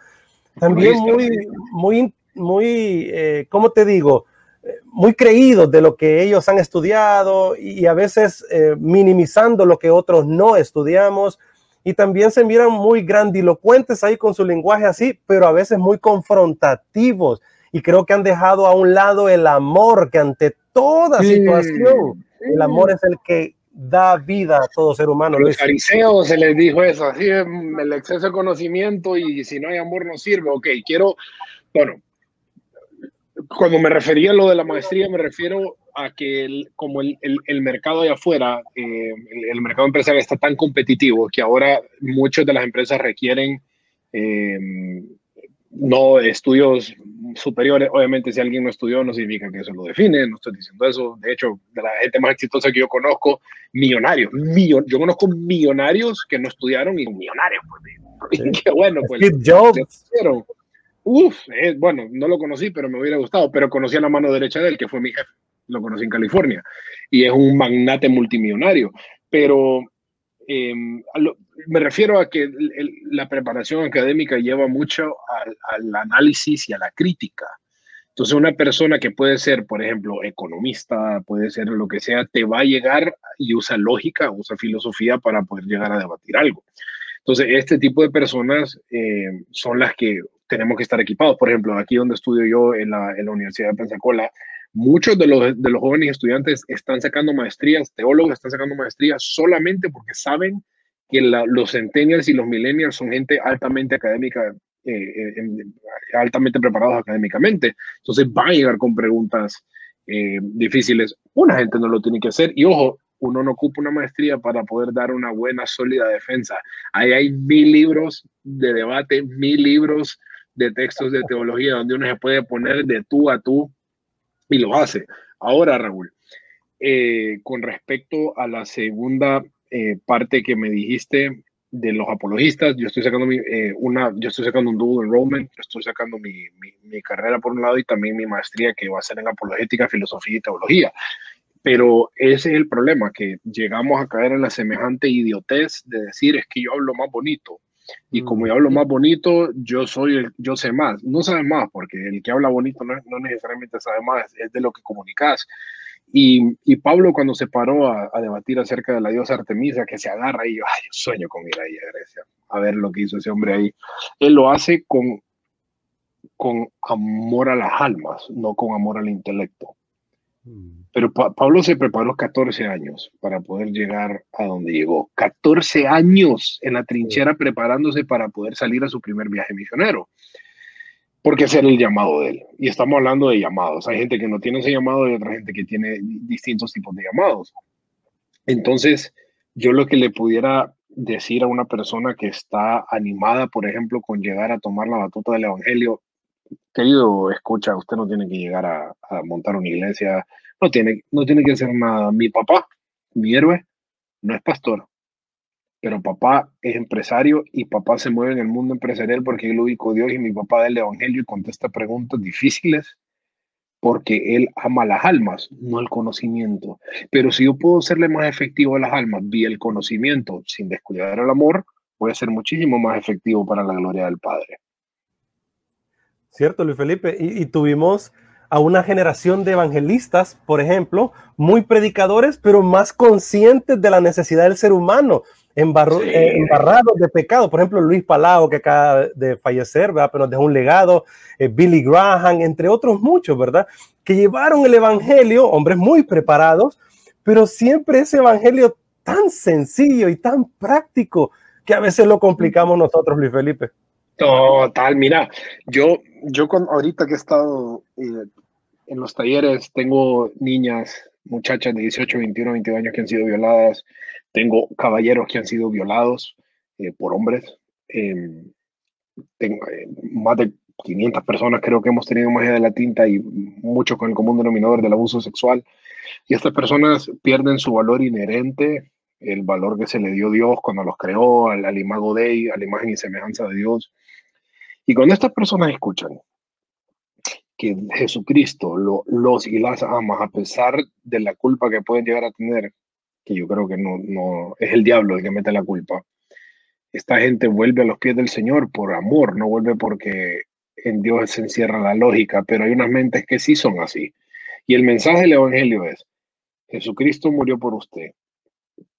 También muy, muy muy, eh, ¿cómo te digo? Muy creídos de lo que ellos han estudiado y a veces eh, minimizando lo que otros no estudiamos. Y también se miran muy grandilocuentes ahí con su lenguaje así, pero a veces muy confrontativos. Y creo que han dejado a un lado el amor, que ante toda situación, el amor es el que da vida a todo ser humano. Los fariseos se les dijo eso, así el exceso de conocimiento y si no hay amor no sirve. Ok, quiero, bueno, cuando me refería a lo de la maestría, me refiero a que como el, el, mercado allá afuera, eh, el, mercado empresarial está tan competitivo que ahora muchas de las empresas requieren eh, no estudios superiores. Obviamente, si alguien no estudió, no significa que eso lo define, no estoy diciendo eso. De hecho, de la gente más exitosa que yo conozco, millonarios. yo conozco millonarios que no estudiaron y millonarios. Pues, qué bueno, pues. Uf, eh, bueno, no lo conocí, pero me hubiera gustado, pero conocí a la mano derecha de él, que fue mi jefe. Lo conocí en California y es un magnate multimillonario. Pero em, me refiero a que la preparación académica lleva mucho al, análisis y a la crítica. Entonces, una persona que puede ser, por ejemplo, economista, puede ser lo que sea, te va a llegar y usa lógica, usa filosofía para poder llegar a debatir algo. Entonces, este tipo de personas eh, son las que tenemos que estar equipados. Por ejemplo, aquí donde estudio yo en la, en la Universidad de Pensacola, Muchos de los, de los jóvenes estudiantes están sacando maestrías, teólogos están sacando maestrías solamente porque saben que los centennials y los millennials son gente altamente académica, eh, eh, altamente preparados académicamente. Entonces van a llegar con preguntas eh, difíciles. Una gente no lo tiene que hacer. Y ojo, uno no ocupa una maestría para poder dar una buena, sólida defensa. Ahí hay mil libros de debate, mil libros de textos de teología donde uno se puede poner de tú a tú y lo hace. Ahora, Raúl, con respecto a la segunda eh, parte que me dijiste de los apologistas, yo estoy sacando mi, eh, una, yo estoy sacando un dual enrollment, estoy sacando mi, mi, carrera por un lado y también mi maestría que va a ser en apologética, filosofía y teología. Pero ese es el problema, que llegamos a caer en la semejante idiotez de decir es que yo hablo más bonito. Y como yo hablo más bonito, yo soy el, yo sé más. No sabes más, porque el que habla bonito no, no necesariamente sabe más, es de lo que comunicas. Y, Pablo cuando se paró a, debatir acerca de la diosa Artemisa, que se agarra y yo, ay, yo sueño con ir ahí a Grecia, a ver lo que hizo ese hombre ahí. Él lo hace con, con amor a las almas, no con amor al intelecto. Pero Pablo se preparó 14 años para poder llegar a donde llegó. 14 años en la trinchera preparándose para poder salir a su primer viaje misionero porque ese era el llamado de él. Y estamos hablando de llamados. Hay gente que no tiene ese llamado y otra gente que tiene distintos tipos de llamados. Entonces, yo lo que le pudiera decir a una persona que está animada, por ejemplo, con llegar a tomar la batuta del Evangelio, querido, escucha, usted no tiene que llegar a, montar una iglesia, no tiene, no tiene que hacer nada. Mi papá, mi héroe, no es pastor, pero papá es empresario y papá se mueve en el mundo empresarial porque él ubicó Dios y mi papá del Evangelio y contesta preguntas difíciles porque él ama las almas, no el conocimiento. Pero si yo puedo serle más efectivo a las almas vía el conocimiento sin descuidar el amor, voy a ser muchísimo más efectivo para la gloria del Padre. Cierto, Luis Felipe. y tuvimos a una generación de evangelistas, por ejemplo, muy predicadores, pero más conscientes de la necesidad del ser humano, eh, embarrados de pecado. Por ejemplo, Luis Palao, que acaba de fallecer, ¿verdad? pero nos dejó un legado, eh, Billy Graham, entre otros muchos, ¿verdad? Que llevaron el evangelio, hombres muy preparados, pero siempre ese evangelio tan sencillo y tan práctico que a veces lo complicamos nosotros, Luis Felipe. Total, mira, yo, yo con, ahorita que he estado eh, en los talleres, tengo niñas, muchachas de 18, 21, 22 años que han sido violadas, tengo caballeros que han sido violados eh, por hombres, em, tengo eh, más de 500 personas creo que hemos tenido magia de la tinta y mucho con el común denominador del abuso sexual. Y estas personas pierden su valor inherente, el valor que se le dio Dios cuando los creó, al, al imago Dei, a la imagen y semejanza de Dios. Y cuando estas personas escuchan que Jesucristo los y las ama a pesar de la culpa que pueden llegar a tener, que yo creo que no, no es el diablo el que mete la culpa. Esta gente vuelve a los pies del Señor por amor, no vuelve porque en Dios se encierra la lógica, pero hay unas mentes que sí son así. Y el mensaje del Evangelio es, Jesucristo murió por usted,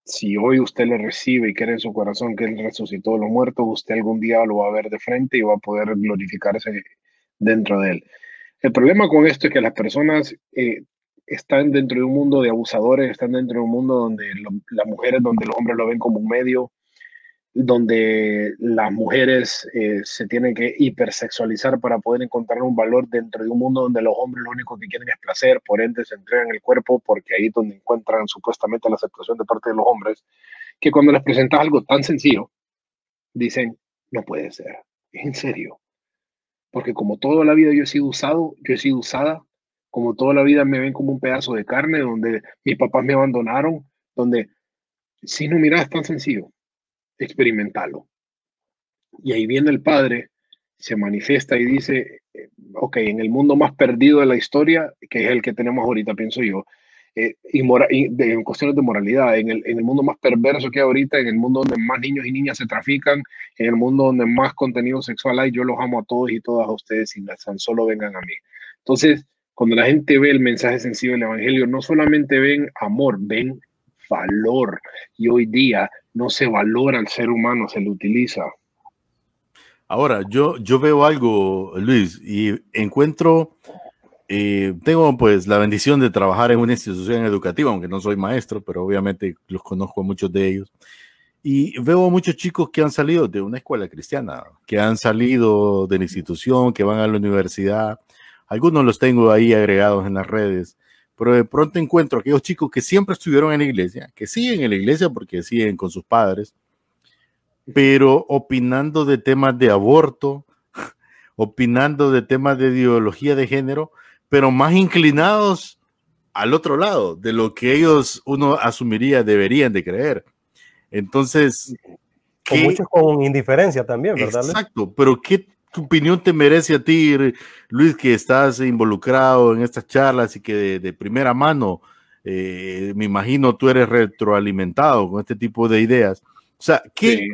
si hoy usted le recibe y quiere en su corazón que Él resucitó de los muertos, usted algún día lo va a ver de frente y va a poder glorificarse dentro de Él. El problema con esto es que las personas eh, están dentro de un mundo de abusadores, están dentro de un mundo donde las mujeres, donde los hombres lo ven como un medio, donde las mujeres eh, se tienen que hipersexualizar para poder encontrar un valor dentro de un mundo donde los hombres lo único que quieren es placer, por ende se entregan el cuerpo porque ahí es donde encuentran supuestamente la aceptación de parte de los hombres, que cuando les presentas algo tan sencillo, dicen, no puede ser, en serio. Porque como toda la vida yo he sido usado, yo he sido usada, como toda la vida me ven como un pedazo de carne, donde mis papás me abandonaron, donde, si no, mira, es tan sencillo experimentarlo. Y ahí viene el Padre, se manifiesta y dice, eh, ok, en el mundo más perdido de la historia, que es el que tenemos ahorita, pienso yo, eh, y, en cuestiones de moralidad, en el, en el, mundo más perverso que hay ahorita, en el mundo donde más niños y niñas se trafican, en el mundo donde más contenido sexual hay, yo los amo a todos y todas a ustedes y tan solo vengan a mí. Entonces, cuando la gente ve el mensaje sencillo del Evangelio, no solamente ven amor, ven valor. Y hoy día no se valora al ser humano, se le utiliza. Ahora, yo, yo veo algo, Luis, y encuentro eh, tengo pues la bendición de trabajar en una institución educativa, aunque no soy maestro, pero obviamente los conozco a muchos de ellos. Y veo muchos chicos que han salido de una escuela cristiana, que han salido de la institución, que van a la universidad. Algunos los tengo ahí agregados en las redes, pero de pronto encuentro a aquellos chicos que siempre estuvieron en la iglesia, que siguen en la iglesia porque siguen con sus padres, pero opinando de temas de aborto, [laughs] opinando de temas de ideología de género, pero más inclinados al otro lado de lo que ellos uno asumiría deberían de creer. Entonces... Con muchos con indiferencia también, ¿verdad? Exacto, pero ¿qué opinión te merece a ti, Luis, que estás involucrado en estas charlas y que de, primera mano, eh, me imagino, tú eres retroalimentado con este tipo de ideas? O sea, ¿qué,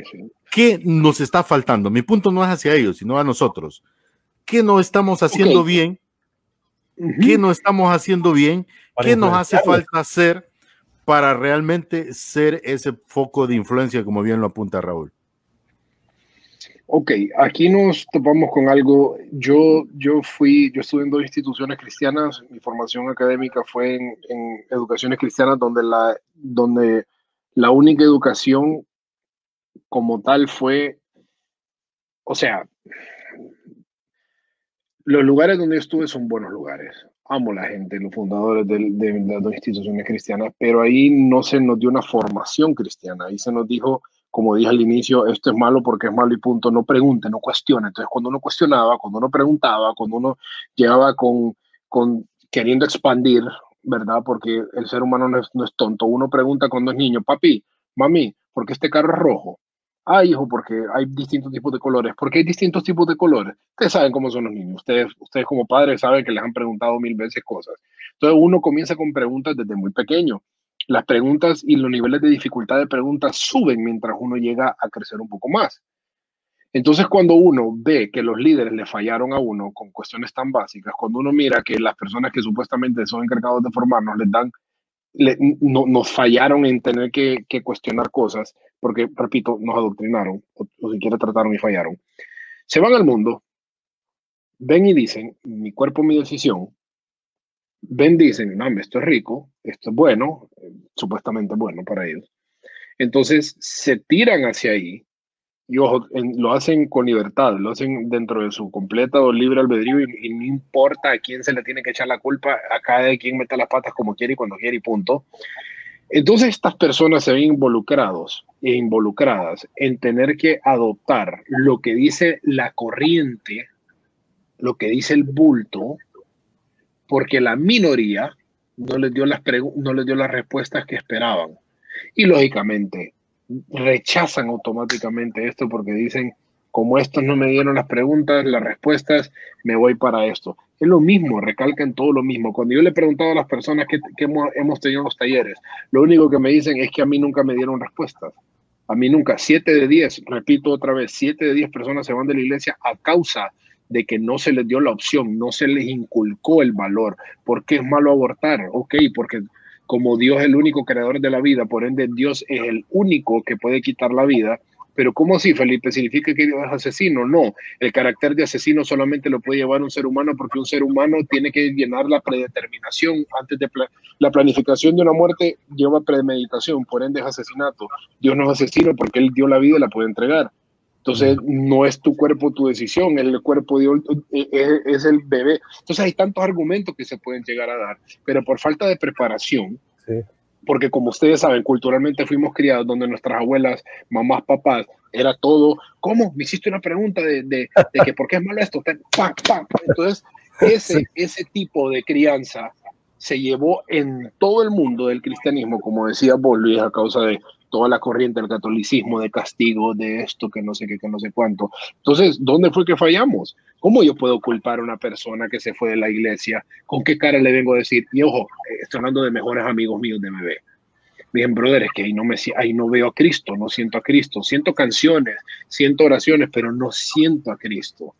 ¿qué nos está faltando? Mi punto no es hacia ellos, sino a nosotros. ¿Qué no estamos haciendo bien? ¿Qué no estamos haciendo bien? ¿Qué nos hace falta hacer para realmente ser ese foco de influencia, como bien lo apunta Raúl? Ok, aquí nos topamos con algo. Yo, yo fui, yo estuve en dos instituciones cristianas. Mi formación académica fue en, en educaciones cristianas, donde la, donde la única educación como tal fue, o sea, los lugares donde estuve son buenos lugares. Amo la gente, los fundadores de, las dos instituciones cristianas, pero ahí no se nos dio una formación cristiana. Ahí se nos dijo, como dije al inicio, esto es malo porque es malo y punto. No pregunte, no cuestione. Entonces, cuando uno cuestionaba, cuando uno preguntaba, cuando uno llegaba con, con queriendo expandir, ¿verdad? Porque el ser humano no es, no es tonto. Uno pregunta cuando es niño, papi, mami, ¿por qué este carro es rojo? Ah, hijo, porque hay distintos tipos de colores. ¿Por qué hay distintos tipos de colores? Ustedes saben cómo son los niños. Ustedes, ustedes como padres saben que les han preguntado mil veces cosas. Entonces uno comienza con preguntas desde muy pequeño. Las preguntas y los niveles de dificultad de preguntas suben mientras uno llega a crecer un poco más. Entonces, cuando uno ve que los líderes le fallaron a uno con cuestiones tan básicas, cuando uno mira que las personas que supuestamente son encargados de formarnos les dan no, nos fallaron en tener que, cuestionar cosas, porque, repito, nos adoctrinaron, o, o siquiera trataron y fallaron. Se van al mundo, ven y dicen, mi cuerpo, mi decisión. Ven, dicen, no, esto es rico, esto es bueno, supuestamente bueno para ellos. Entonces se tiran hacia ahí y ojo, lo hacen con libertad, lo hacen dentro de su completa o libre albedrío y, no importa a quién se le tiene que echar la culpa, a cada quien meta las patas como quiere y cuando quiere y punto. Entonces estas personas se ven involucrados e involucradas en tener que adoptar lo que dice la corriente, lo que dice el bulto, porque la minoría no les dio las, no les dio las respuestas que esperaban. Y lógicamente, rechazan automáticamente esto porque dicen, como estos no me dieron las preguntas, las respuestas, me voy para esto. Es lo mismo, recalcan todo lo mismo. Cuando yo le he preguntado a las personas que, hemos, tenido en los talleres, lo único que me dicen es que a mí nunca me dieron respuestas. A mí nunca. Siete de diez, repito otra vez, siete de diez personas se van de la iglesia a causa de que no se les dio la opción, no se les inculcó el valor. ¿Por qué es malo abortar? Ok, porque como Dios es el único creador de la vida, por ende Dios es el único que puede quitar la vida. Pero ¿cómo así, Felipe? ¿Significa que Dios es asesino? No, el carácter de asesino solamente lo puede llevar un ser humano porque un ser humano tiene que llenar la predeterminación antes de la planificación de una muerte lleva premeditación, por ende es asesinato. Dios no es asesino porque Él dio la vida y la puede entregar. Entonces, no es tu cuerpo tu decisión, el cuerpo de, es, es, el bebé. Entonces, hay tantos argumentos que se pueden llegar a dar, pero por falta de preparación, porque como ustedes saben, culturalmente fuimos criados donde nuestras abuelas, mamás, papás, era todo, ¿cómo? Me hiciste una pregunta de, de, que por qué es malo esto. Entonces, ese, ese tipo de crianza se llevó en todo el mundo del cristianismo, como decía vos, Luis, a causa de toda la corriente del catolicismo, de castigo, de esto, que no sé qué, que no sé cuánto. Entonces, ¿dónde fue que fallamos? ¿Cómo yo puedo culpar a una persona que se fue de la iglesia? ¿Con qué cara le vengo a decir? Y ojo, estoy hablando de mejores amigos míos de bebé. Bien, brother, es que ahí no, me, ahí no veo a Cristo, no siento a Cristo. Siento canciones, siento oraciones, pero no siento a Cristo.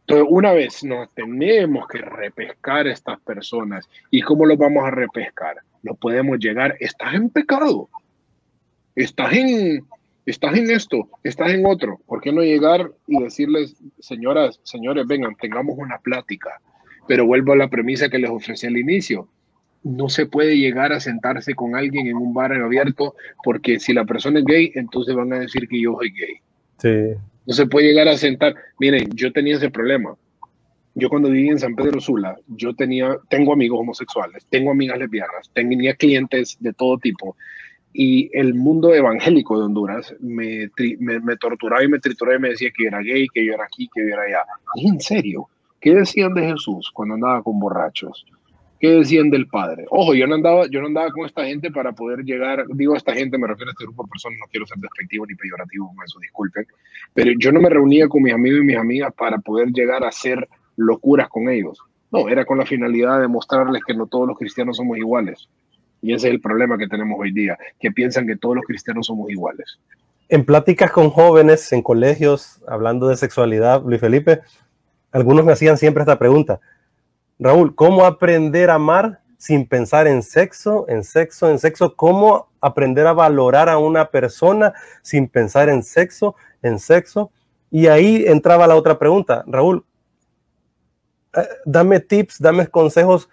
Entonces, una vez nos tenemos que repescar estas personas. ¿Y cómo los vamos a repescar? No podemos llegar, estás en pecado estás en, estás en esto, estás en otro. ¿Por qué no llegar y decirles, señoras, señores, vengan, tengamos una plática? Pero vuelvo a la premisa que les ofrecí al inicio. No se puede llegar a sentarse con alguien en un bar abierto porque si la persona es gay, entonces van a decir que yo soy gay. Sí. No se puede llegar a sentar. Miren, yo tenía ese problema. Yo cuando viví en San Pedro Sula, yo tenía, tengo amigos homosexuales, tengo amigas lesbianas, tenía clientes de todo tipo y el mundo evangélico de Honduras me, me, torturaba y me trituraba y me decía que yo era gay, que yo era aquí, que yo era allá. ¿Y en serio? ¿Qué decían de Jesús cuando andaba con borrachos? ¿Qué decían del Padre? Ojo, yo no andaba, yo no andaba con esta gente para poder llegar, digo esta gente, me refiero a este grupo de personas, no quiero ser despectivo ni peyorativo con eso, disculpen, pero yo no me reunía con mis amigos y mis amigas para poder llegar a hacer locuras con ellos. No, era con la finalidad de mostrarles que no todos los cristianos somos iguales y ese es el problema que tenemos hoy día, que piensan que todos los cristianos somos iguales. En pláticas con jóvenes, en colegios, hablando de sexualidad, Luis Felipe, algunos me hacían siempre esta pregunta. Raúl, ¿cómo aprender a amar sin pensar en sexo, en sexo, en sexo? ¿Cómo aprender a valorar a una persona sin pensar en sexo, en sexo? Y ahí entraba la otra pregunta. Raúl, eh, dame tips, dame consejos,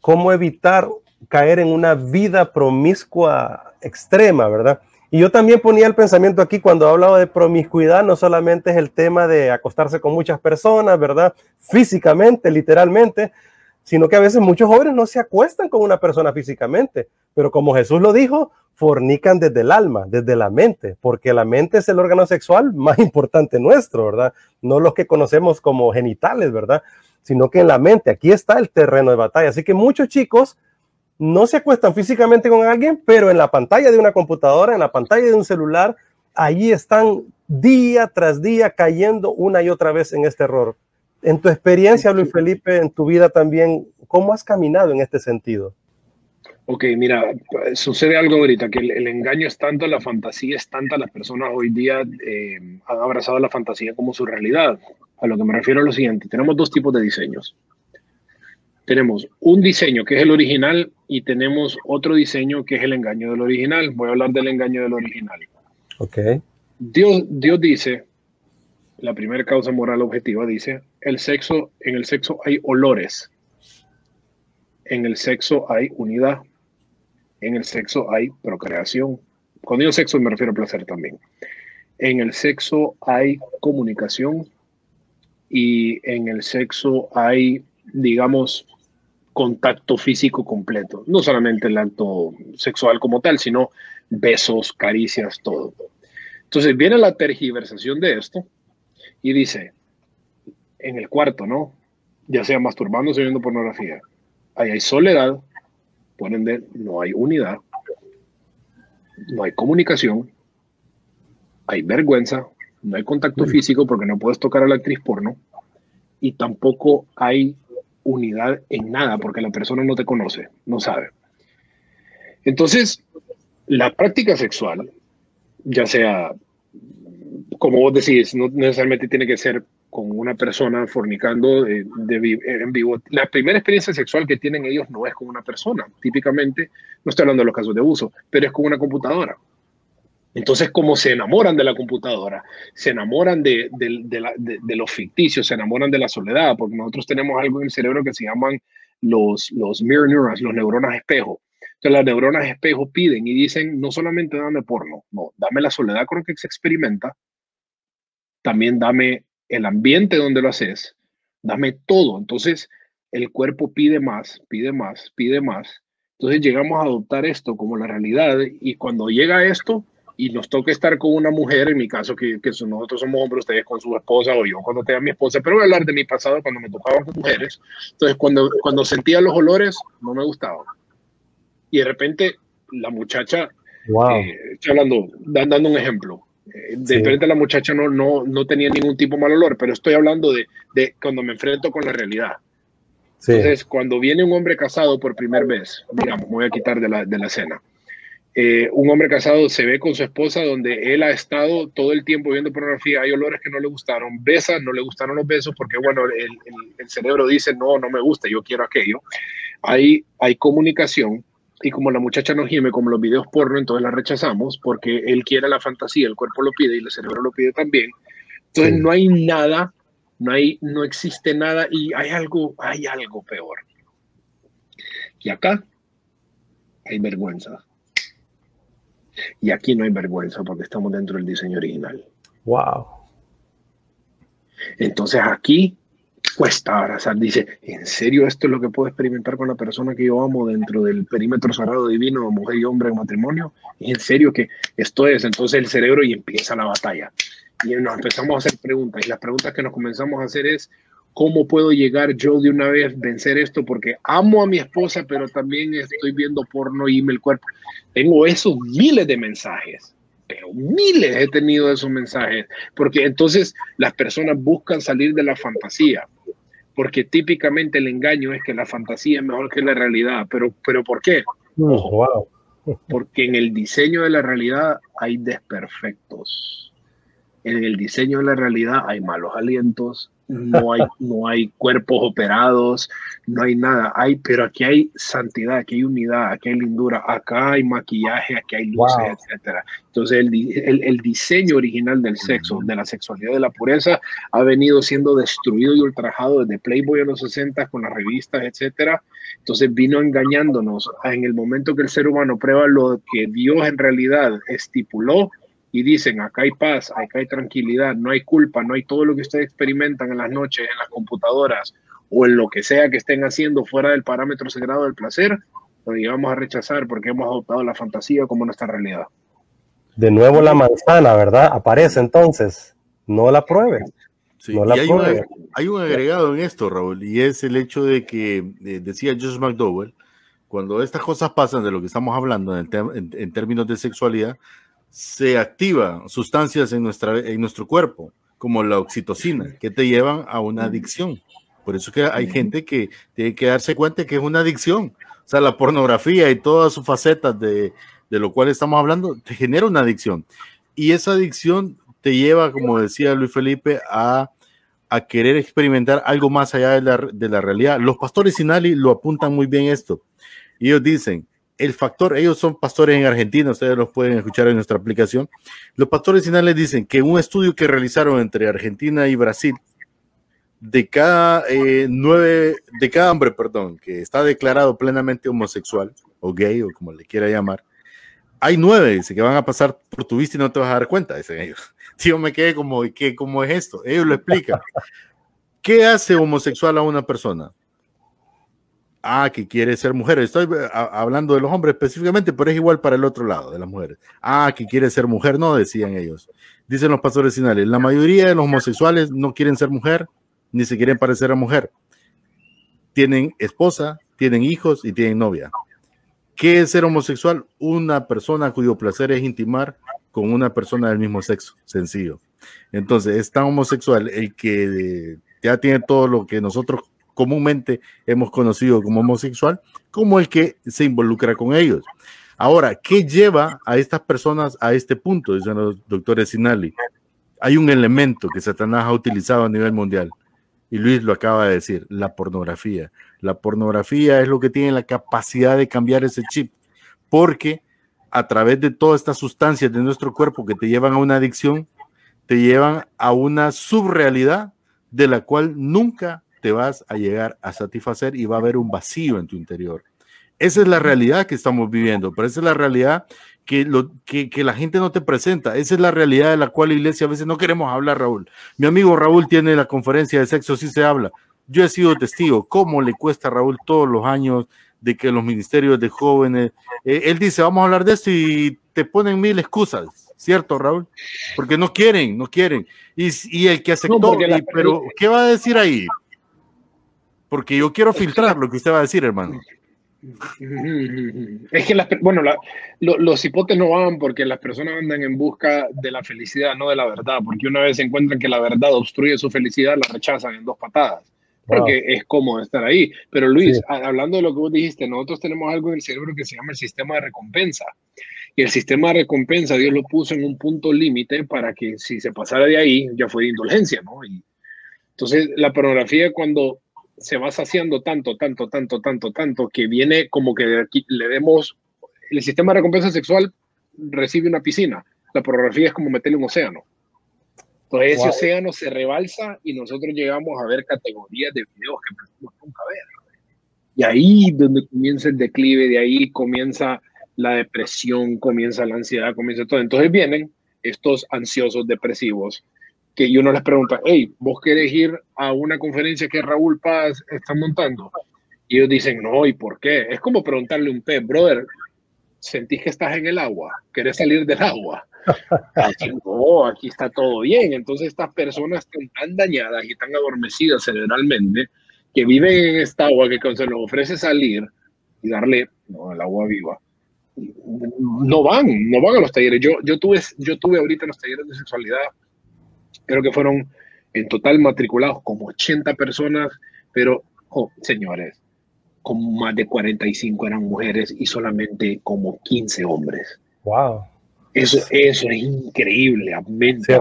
cómo evitar caer en una vida promiscua extrema, ¿verdad? Y yo también ponía el pensamiento aquí cuando hablaba de promiscuidad, no solamente es el tema de acostarse con muchas personas, ¿verdad? Físicamente, literalmente, sino que a veces muchos jóvenes no se acuestan con una persona físicamente, pero como Jesús lo dijo, fornican desde el alma, desde la mente, porque la mente es el órgano sexual más importante nuestro, ¿verdad? No los que conocemos como genitales, ¿verdad? Sino que en la mente, aquí está el terreno de batalla. Así que muchos chicos no se acuestan físicamente con alguien, pero en la pantalla de una computadora, en la pantalla de un celular, ahí están día tras día cayendo una y otra vez en este error. En tu experiencia, Luis Felipe, en tu vida también, ¿cómo has caminado en este sentido? Ok, mira, sucede algo ahorita, que el, engaño es tanto, la fantasía es tanta, las personas hoy día eh, han abrazado la fantasía como su realidad. A lo que me refiero a lo siguiente, tenemos dos tipos de diseños tenemos un diseño que es el original y tenemos otro diseño que es el engaño del original. Voy a hablar del engaño del original. Ok. Dios, Dios dice, la primera causa moral objetiva dice, el sexo, en el sexo hay olores, en el sexo hay unidad, en el sexo hay procreación. Cuando digo sexo me refiero a placer también. En el sexo hay comunicación y en el sexo hay digamos, contacto físico completo. No solamente el acto sexual como tal, sino besos, caricias, todo. Entonces viene la tergiversación de esto y dice, en el cuarto, ¿no? Ya sea masturbándose viendo pornografía, ahí hay soledad, por ende no hay unidad, no hay comunicación, hay vergüenza, no hay contacto físico porque no puedes tocar a la actriz porno y tampoco hay unidad en nada porque la persona no te conoce, no sabe. Entonces, la práctica sexual, ya sea, como vos decís, no necesariamente tiene que ser con una persona fornicando de, en vivo. La primera experiencia sexual que tienen ellos no es con una persona. Típicamente, no estoy hablando de los casos de abuso, pero es con una computadora. Entonces, como se enamoran de la computadora, se enamoran de, los ficticios, se enamoran de la soledad, porque nosotros tenemos algo en el cerebro que se llaman los, los mirror neurons, los neuronas espejo. Entonces, las neuronas espejo piden y dicen, no solamente dame porno, no, dame la soledad con la que se experimenta, también dame el ambiente donde lo haces, dame todo. Entonces, el cuerpo pide más, pide más, pide más. Entonces, llegamos a adoptar esto como la realidad y cuando llega esto, y nos toca estar con una mujer, en mi caso, que, que nosotros somos hombres, ustedes con su esposa o yo cuando tenía mi esposa, pero voy a hablar de mi pasado cuando me tocaba con mujeres. Entonces, cuando, cuando sentía los olores, no me gustaba. Y de repente, la muchacha, wow. eh, estoy hablando, dando un ejemplo, eh, de repente la muchacha no, no, no tenía ningún tipo de mal olor, pero estoy hablando de, de cuando me enfrento con la realidad. Sí. Entonces, cuando viene un hombre casado por primera vez, digamos, me voy a quitar de la, de la escena eh, un hombre casado se ve con su esposa donde él ha estado todo el tiempo viendo pornografía, hay olores que no le gustaron, besa, no le gustaron los besos porque, bueno, el, el, cerebro dice, no, no me gusta, yo quiero aquello. Hay, hay comunicación y como la muchacha no gime como los videos porno, entonces la rechazamos porque él quiere la fantasía, el cuerpo lo pide y el cerebro lo pide también. Entonces no hay nada No hay, no existe nada y hay algo, hay algo peor. Y acá hay vergüenza. Y aquí no hay vergüenza porque estamos dentro del diseño original. Wow. Entonces aquí cuesta abrazar. Dice, ¿en serio esto es lo que puedo experimentar con la persona que yo amo dentro del perímetro sagrado divino, mujer y hombre en matrimonio? ¿En serio que esto es? Entonces el cerebro y empieza la batalla. Y nos empezamos a hacer preguntas. Y las preguntas que nos comenzamos a hacer es, ¿cómo puedo llegar yo de una vez vencer esto? Porque amo a mi esposa, pero también estoy viendo porno y me el cuerpo. Tengo esos miles de mensajes pero miles he tenido esos mensajes, porque entonces las personas buscan salir de la fantasía, porque típicamente el engaño es que la fantasía es mejor que la realidad, pero, pero ¿por qué? wow. Porque en el diseño de la realidad hay desperfectos. En el diseño de la realidad hay malos alientos, no hay, no hay cuerpos operados, no hay nada. Hay, pero aquí hay santidad, aquí hay unidad, aquí hay lindura, acá hay maquillaje, aquí hay luces, etcétera. Entonces, el, el, diseño original del sexo, de la sexualidad, de la pureza, ha venido siendo destruido y ultrajado desde Playboy en los 60 con las revistas, etcétera. Entonces, vino engañándonos en el momento que el ser humano prueba lo que Dios en realidad estipuló y dicen, acá hay paz, acá hay tranquilidad, no hay culpa, no hay todo lo que ustedes experimentan en las noches, en las computadoras o en lo que sea que estén haciendo fuera del parámetro sagrado del placer, lo llevamos a rechazar porque hemos adoptado la fantasía como nuestra realidad. De nuevo la manzana, ¿verdad? Aparece entonces, no la pruebe. Sí, y hay, un agregado en esto, Raúl, y es el hecho de que, eh, decía Joseph McDowell, cuando estas cosas pasan de lo que estamos hablando en, en términos de sexualidad, se activa sustancias en, nuestra, en nuestro cuerpo, como la oxitocina, que te llevan a una adicción. Por eso que hay gente que tiene que darse cuenta que es una adicción. O sea, la pornografía y todas sus facetas de, de lo cual estamos hablando te genera una adicción. Y esa adicción te lleva, como decía Luis Felipe, a, a querer experimentar algo más allá de la, de la realidad. Los pastores Sinali lo apuntan muy bien esto. Ellos dicen, el factor, ellos son pastores en Argentina, ustedes los pueden escuchar en nuestra aplicación. Los pastores finales dicen que un estudio que realizaron entre Argentina y Brasil, de cada eh, nueve, de cada hombre, perdón, que está declarado plenamente homosexual o gay o como le quiera llamar, hay nueve, dice, que van a pasar por tu vista y no te vas a dar cuenta, dicen ellos. [laughs] Tío, me quedé como, ¿qué, ¿cómo es esto? Ellos lo explican. ¿Qué hace homosexual a una persona? Ah, que quiere ser mujer. Estoy eh, hablando de los hombres específicamente, pero es igual para el otro lado de las mujeres. Ah, que quiere ser mujer, no, decían ellos. Dicen los pastores finales, la mayoría de los homosexuales no quieren ser mujer, ni se quieren parecer a mujer. Tienen esposa, tienen hijos y tienen novia. ¿Qué es ser homosexual? Una persona cuyo placer es intimar con una persona del mismo sexo, sencillo. Entonces, es tan homosexual el que ya tiene todo lo que nosotros comúnmente hemos conocido como homosexual, como el que se involucra con ellos. Ahora, ¿qué lleva a estas personas a este punto? Dicen los doctores Sinali. Hay un elemento que Satanás ha utilizado a nivel mundial, y Luis lo acaba de decir, la pornografía. La pornografía es lo que tiene la capacidad de cambiar ese chip, porque a través de todas estas sustancias de nuestro cuerpo que te llevan a una adicción, te llevan a una subrealidad de la cual nunca te vas a llegar a satisfacer y va a haber un vacío en tu interior. Esa es la realidad que estamos viviendo, pero esa es la realidad que, lo, que, que, la gente no te presenta. Esa es la realidad de la cual la iglesia a veces no queremos hablar, Raúl. Mi amigo Raúl tiene la conferencia de sexo, sí se habla. Yo he sido testigo, cómo le cuesta a Raúl todos los años de que los ministerios de jóvenes, eh, él dice, vamos a hablar de esto y te ponen mil excusas, ¿cierto, Raúl? Porque no quieren, no quieren. Y, y el que aceptó, pero ¿qué va a decir ahí? Porque yo quiero filtrar lo que usted va a decir, hermano. [laughs] Es que las, bueno, los hipotes no van porque las personas andan en busca de la felicidad, no de la verdad, porque una vez encuentran que la verdad obstruye su felicidad, la rechazan en dos patadas, porque es cómodo estar ahí. Pero Luis, hablando de lo que vos dijiste, nosotros tenemos algo en el cerebro que se llama el sistema de recompensa. Y el sistema de recompensa Dios lo puso en un punto límite para que si se pasara de ahí ya fue de indulgencia, ¿no? Y, entonces la pornografía cuando se va saciando tanto, tanto, tanto, tanto, tanto, que viene como que aquí le demos, el sistema de recompensa sexual recibe una piscina, la pornografía es como meterle un océano. Entonces ese océano se rebalsa y nosotros llegamos a ver categorías de videos que pensamos nunca ver. Y ahí donde comienza el declive, de ahí comienza la depresión, comienza la ansiedad, comienza todo. Entonces vienen estos ansiosos depresivos que yo no les pregunta, hey, ¿vos querés ir a una conferencia que Raúl Paz está montando? Y ellos dicen, no, ¿y por qué? Es como preguntarle a un pez, brother, ¿sentís que estás en el agua? ¿Querés salir del agua? [laughs] Aquí, no, aquí está todo bien. Entonces estas personas están tan dañadas y tan adormecidas cerebralmente que viven en esta agua que cuando se les ofrece salir y darle no, el agua viva, no van, no van a los talleres. Yo, yo, tuve, yo tuve ahorita los talleres de sexualidad, creo que fueron en total matriculados como 80 personas, pero, oh, señores, como más de 45 eran mujeres y solamente como 15 hombres. Wow. Eso, eso es increíblemente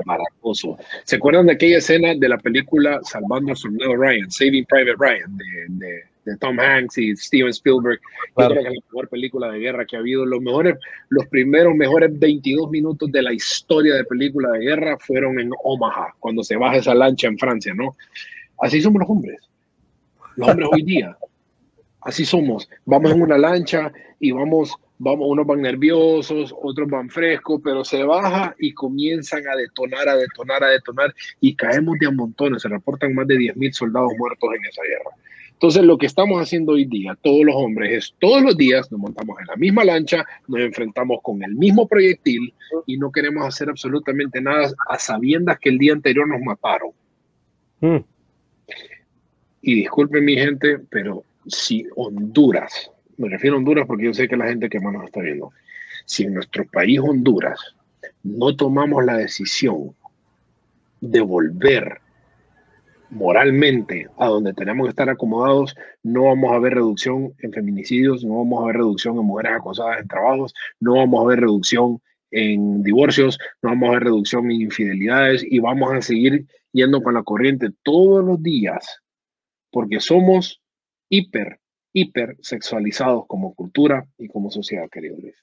sí. ¿Se acuerdan de aquella escena de la película Salvando a Soldado Ryan, Saving Private Ryan, de, de, Tom Hanks y Steven Spielberg? Claro. Yo creo que es la mejor película de guerra que ha habido. Los, mejores, los primeros mejores 22 minutos de la historia de película de guerra fueron en Omaha, cuando se baja esa lancha en Francia, ¿no? Así somos los hombres. Los hombres hoy día. Así somos. Vamos en una lancha y vamos vamos, unos van nerviosos, otros van frescos, pero se baja y comienzan a detonar, a detonar, a detonar y caemos de a montones. Se reportan más de 10.000 soldados muertos en esa guerra. Entonces, lo que estamos haciendo hoy día, todos los hombres, es todos los días nos montamos en la misma lancha, nos enfrentamos con el mismo proyectil y no queremos hacer absolutamente nada a sabiendas que el día anterior nos mataron. Mm. Y disculpen mi gente, pero si Honduras me refiero a Honduras porque yo sé que la gente que más nos está viendo, si en nuestro país Honduras no tomamos la decisión de volver moralmente a donde tenemos que estar acomodados, no vamos a ver reducción en feminicidios, no vamos a ver reducción en mujeres acosadas en trabajos, no vamos a ver reducción en divorcios, no vamos a ver reducción en infidelidades y vamos a seguir yendo con la corriente todos los días porque somos hiper hipersexualizados como cultura y como sociedad, querido Luis.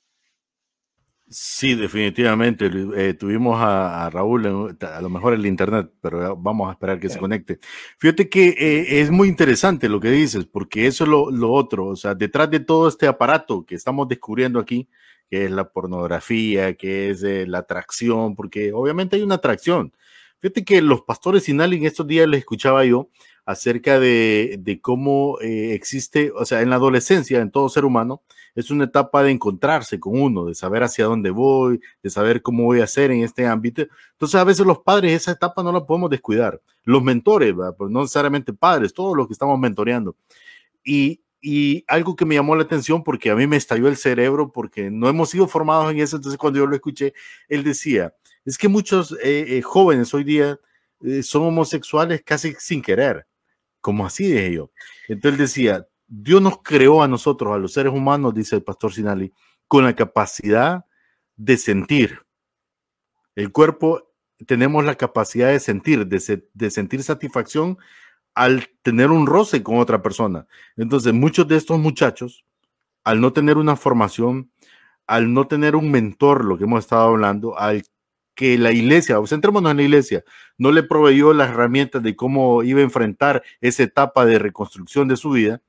Sí, definitivamente. Eh, tuvimos a, Raúl, a lo mejor el internet, pero vamos a esperar que se conecte. Fíjate que eh, es muy interesante lo que dices, porque eso es lo, otro. O sea, detrás de todo este aparato que estamos descubriendo aquí, que es la pornografía, que es eh, la atracción, porque obviamente hay una atracción. Fíjate que los pastores Sinal en estos días les escuchaba yo, acerca de, cómo eh, existe, o sea, en la adolescencia, en todo ser humano, es una etapa de encontrarse con uno, de saber hacia dónde voy, de saber cómo voy a hacer en este ámbito. Entonces, a veces los padres esa etapa no la podemos descuidar. Los mentores, pues no necesariamente padres, todos los que estamos mentoreando. Y, y algo que me llamó la atención porque a mí me estalló el cerebro porque no hemos sido formados en eso. Entonces, cuando yo lo escuché, él decía, es que muchos eh, eh, jóvenes hoy día son homosexuales casi sin querer como así de ello. Entonces decía, Dios nos creó a nosotros, a los seres humanos, dice el pastor Sinali, con la capacidad de sentir. El cuerpo, tenemos la capacidad de sentir, de, sentir satisfacción al tener un roce con otra persona. Entonces, muchos de estos muchachos, al no tener una formación, al no tener un mentor, lo que hemos estado hablando, al que la iglesia, o centrémonos en la iglesia, no le proveyó las herramientas de cómo iba a enfrentar esa etapa de reconstrucción de su vida,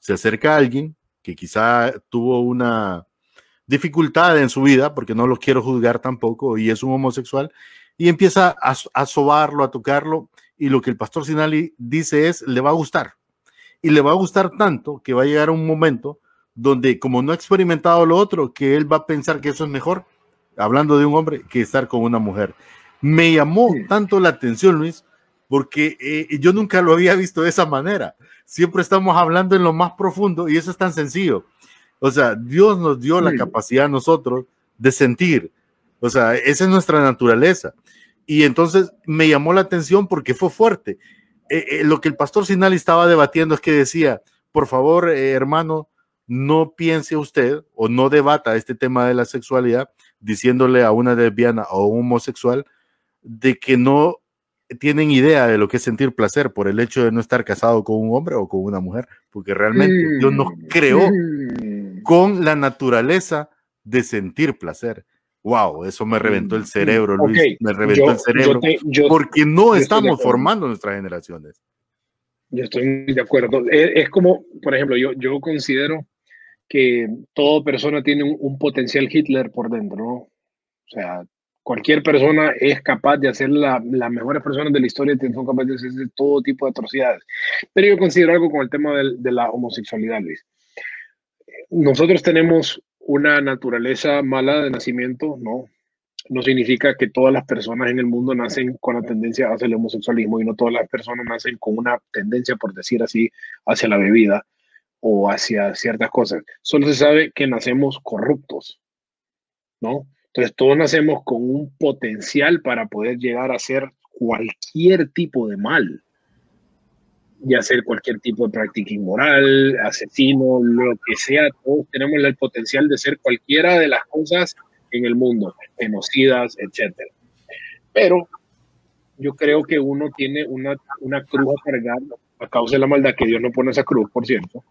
se acerca a alguien que quizá tuvo una dificultad en su vida, porque no lo quiero juzgar tampoco, y es un homosexual, y empieza a, a sobarlo, a tocarlo, y lo que el pastor Sinali dice es, le va a gustar. Y le va a gustar tanto que va a llegar un momento donde, como no ha experimentado lo otro, que él va a pensar que eso es mejor, hablando de un hombre, que estar con una mujer. Me llamó tanto la atención, Luis, porque eh, yo nunca lo había visto de esa manera. Siempre estamos hablando en lo más profundo y eso es tan sencillo. O sea, Dios nos dio la capacidad a nosotros de sentir. O sea, esa es nuestra naturaleza. Y entonces me llamó la atención porque fue fuerte. Eh, eh, lo que el pastor Sinali estaba debatiendo es que decía, por favor, hermano, no piense usted o no debata este tema de la sexualidad diciéndole a una lesbiana o un homosexual de que no tienen idea de lo que es sentir placer por el hecho de no estar casado con un hombre o con una mujer, porque realmente Dios nos creó con la naturaleza de sentir placer. wow, eso me reventó el mm, cerebro, Luis, me reventó el cerebro, porque no estamos formando nuestras generaciones. Yo estoy de acuerdo. Es, como, por ejemplo, yo, yo considero que toda persona tiene un, potencial Hitler por dentro, ¿no? O sea, cualquier persona es capaz de hacer las mejores personas de la historia, son capaces de hacer todo tipo de atrocidades. Pero yo considero algo con el tema de la homosexualidad, Luis. Nosotros tenemos una naturaleza mala de nacimiento, no. No significa que todas las personas en el mundo nacen con la tendencia hacia el homosexualismo y no todas las personas nacen con una tendencia, por decir así, hacia la bebida o hacia ciertas cosas. Solo se sabe que nacemos corruptos, ¿no? Entonces todos nacemos con un potencial para poder llegar a hacer cualquier tipo de mal y hacer cualquier tipo de práctica inmoral, asesino, lo que sea, todos tenemos el potencial de ser cualquiera de las cosas en el mundo, genocidas, etc. Pero yo creo que uno tiene una, una cruz a cargar a causa de la maldad, que Dios no pone esa cruz, por cierto.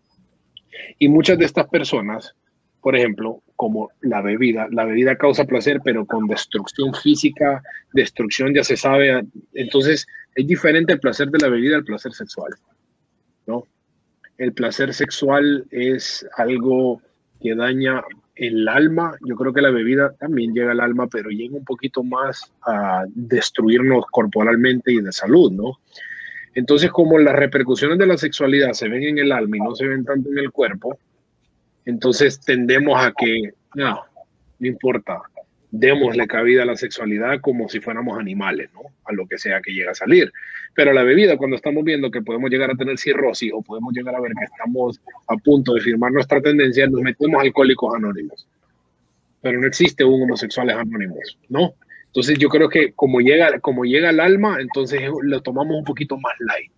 Y muchas de estas personas, por ejemplo, como la bebida, la bebida causa placer, pero con destrucción física, destrucción ya se sabe. Entonces, es diferente el placer de la bebida al placer sexual, ¿no? El placer sexual es algo que daña el alma. Yo creo que la bebida también llega al alma, pero llega un poquito más a destruirnos corporalmente y de salud, ¿no? Entonces, como las repercusiones de la sexualidad se ven en el alma y no se ven tanto en el cuerpo, entonces tendemos a que, no, no importa, démosle cabida a la sexualidad como si fuéramos animales, ¿no? A lo que sea que llegue a salir. Pero la bebida, cuando estamos viendo que podemos llegar a tener cirrosis o podemos llegar a ver que estamos a punto de firmar nuestra tendencia, nos metemos alcohólicos anónimos. Pero no existe un homosexuales anónimos, ¿no? Entonces yo creo que como llega, como llega al alma, entonces lo tomamos un poquito más light,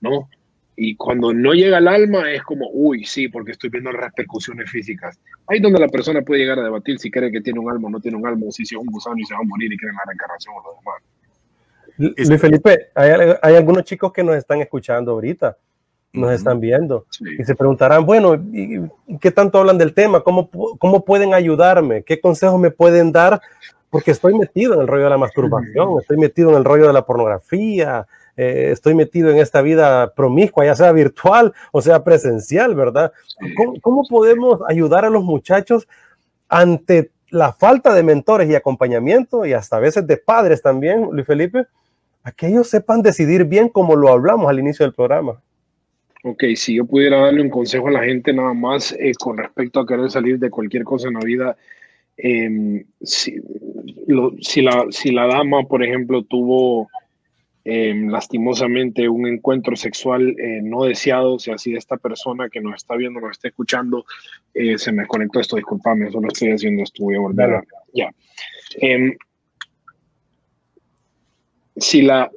¿no? Y cuando no llega al alma es como, uy, sí, porque estoy viendo las repercusiones físicas. Ahí donde la persona puede llegar a debatir si cree que tiene un alma o no tiene un alma, o si es un gusano y se va a morir y cree en la reencarnación o lo demás. Luis Felipe, hay, hay, algunos chicos que nos están escuchando ahorita, nos están viendo y se preguntarán, bueno, ¿qué tanto hablan del tema? ¿Cómo, ¿Cómo pueden ayudarme? ¿Qué consejos me pueden dar? Porque estoy metido en el rollo de la masturbación, estoy metido en el rollo de la pornografía, eh, estoy metido en esta vida promiscua, ya sea virtual o sea presencial, ¿verdad? ¿Cómo, podemos ayudar a los muchachos ante la falta de mentores y acompañamiento y hasta a veces de padres también, Luis Felipe, a que ellos sepan decidir bien como lo hablamos al inicio del programa? Ok, si yo pudiera darle un consejo a la gente nada más eh, con respecto a querer salir de cualquier cosa en la vida, em, si, la, si la dama, por ejemplo, tuvo Em, lastimosamente un encuentro sexual eh, no deseado, si así esta persona que nos está viendo, nos está escuchando, eh, se me conectó esto, disculpame, eso lo estoy haciendo, esto voy a volver a... Ya. Em, si, la,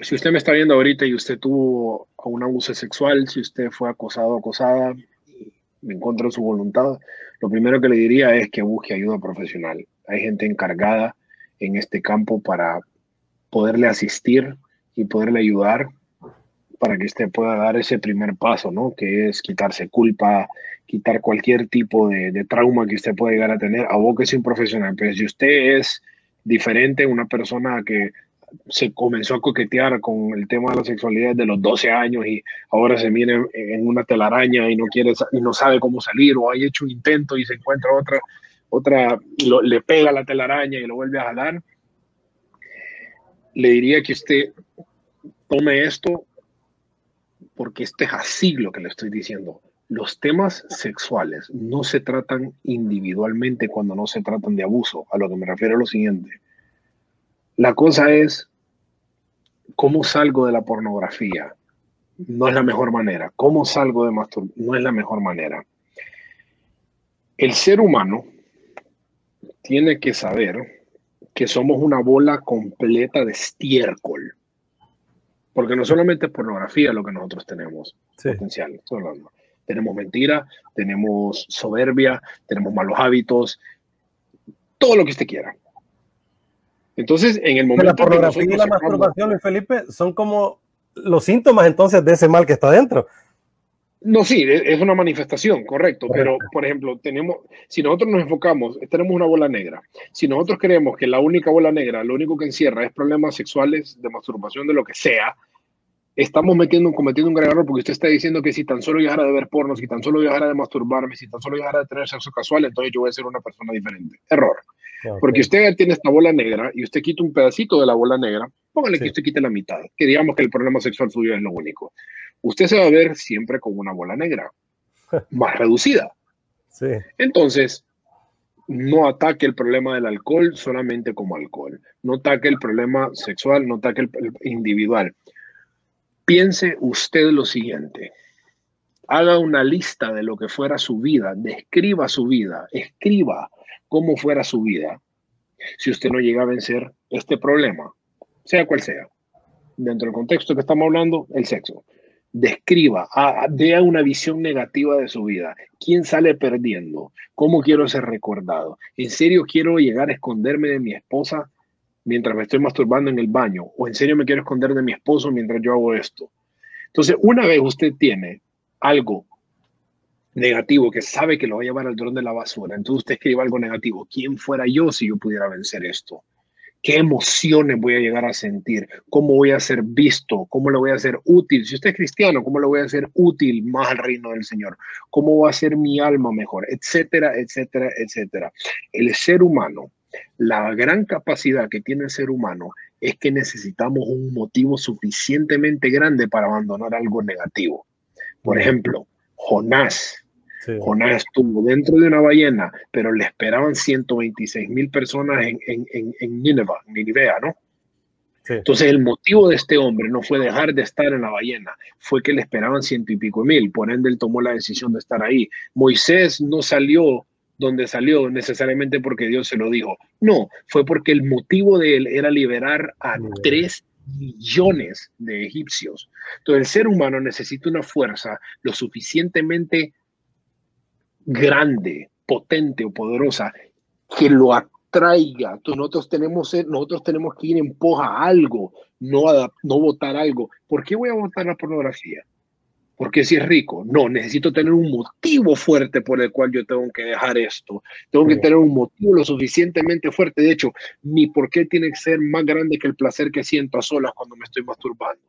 si usted me está viendo ahorita y usted tuvo un abuso sexual, si usted fue acosado o acosada, me encontró su voluntad, lo primero que le diría es que busque ayuda profesional. Hay gente encargada en este campo para poderle asistir y poderle ayudar para que usted pueda dar ese primer paso, ¿no? Que es quitarse culpa, quitar cualquier tipo de, trauma que usted pueda llegar a tener. Abóquese un profesional. Pero si usted es diferente, una persona que se comenzó a coquetear con el tema de la sexualidad de los 12 años y ahora se viene en una telaraña y no quiere y no sabe cómo salir o ha hecho un intento y se encuentra otra otra le pega la telaraña y lo vuelve a jalar le diría que usted tome esto porque este es así lo que le estoy diciendo. Los temas sexuales no se tratan individualmente cuando no se tratan de abuso. A lo que me refiero a lo siguiente. La cosa es, ¿cómo salgo de la pornografía? No es la mejor manera. ¿Cómo salgo de masturbación? No es la mejor manera. El ser humano tiene que saber que somos una bola completa de estiércol. Porque no solamente es pornografía lo que nosotros tenemos potencial. Tenemos mentira, tenemos soberbia, tenemos malos hábitos, todo lo que usted quiera. Entonces, en el momento la pornografía y la masturbación, Felipe, son como los síntomas entonces de ese mal que está dentro. No, sí, es una manifestación, correcto, pero por ejemplo, tenemos, si nosotros nos enfocamos, tenemos una bola negra, si nosotros creemos que la única bola negra, lo único que encierra es problemas sexuales, de masturbación, de lo que sea, estamos metiendo, cometiendo un gran error porque usted está diciendo que si tan solo dejara de ver porno, si tan solo dejara de masturbarme, si tan solo dejara de tener sexo casual, entonces yo voy a ser una persona diferente. Error. Porque usted tiene esta bola negra y usted quita un pedacito de la bola negra, póngale que usted quite la mitad, que digamos que el problema sexual suyo es lo único usted se va a ver siempre con una bola negra, [laughs] más reducida. Entonces, no ataque el problema del alcohol solamente como alcohol, no ataque el problema sexual, no ataque el, individual. Piense usted lo siguiente, haga una lista de lo que fuera su vida, describa su vida, escriba cómo fuera su vida si usted no llega a vencer este problema, sea cual sea. Dentro del contexto que estamos hablando, el sexo describa, dé una visión negativa de su vida. ¿Quién sale perdiendo? ¿Cómo quiero ser recordado? ¿En serio quiero llegar a esconderme de mi esposa mientras me estoy masturbando en el baño? ¿O en serio me quiero esconder de mi esposo mientras yo hago esto? Entonces, una vez usted tiene algo negativo que sabe que lo va a llevar al dron de la basura, entonces usted escribe algo negativo. ¿Quién fuera yo si yo pudiera vencer esto? Qué emociones voy a llegar a sentir, cómo voy a ser visto, cómo le voy a ser útil. Si usted es cristiano, cómo le voy a ser útil más al reino del Señor, cómo va a ser mi alma mejor, etcétera, etcétera, etcétera. El ser humano, la gran capacidad que tiene el ser humano es que necesitamos un motivo suficientemente grande para abandonar algo negativo. Por ejemplo, Jonás Jonás estuvo dentro de una ballena, pero le esperaban 126 mil personas en, en, en, en Nineveh, ¿no? Entonces el motivo de este hombre no fue dejar de estar en la ballena, fue que le esperaban ciento y pico mil, por ende él tomó la decisión de estar ahí. Moisés no salió donde salió necesariamente porque Dios se lo dijo, no, fue porque el motivo de él era liberar a tres millones de egipcios. Entonces el ser humano necesita una fuerza lo suficientemente grande, potente o poderosa que lo atraiga. Entonces nosotros tenemos, nosotros tenemos que ir en poja a algo, no, a, no votar algo. ¿Por qué voy a votar la pornografía? Porque si es rico, no, necesito tener un motivo fuerte por el cual yo tengo que dejar esto. Tengo que tener un motivo lo suficientemente fuerte. De hecho, ni por qué tiene que ser más grande que el placer que siento a solas cuando me estoy masturbando.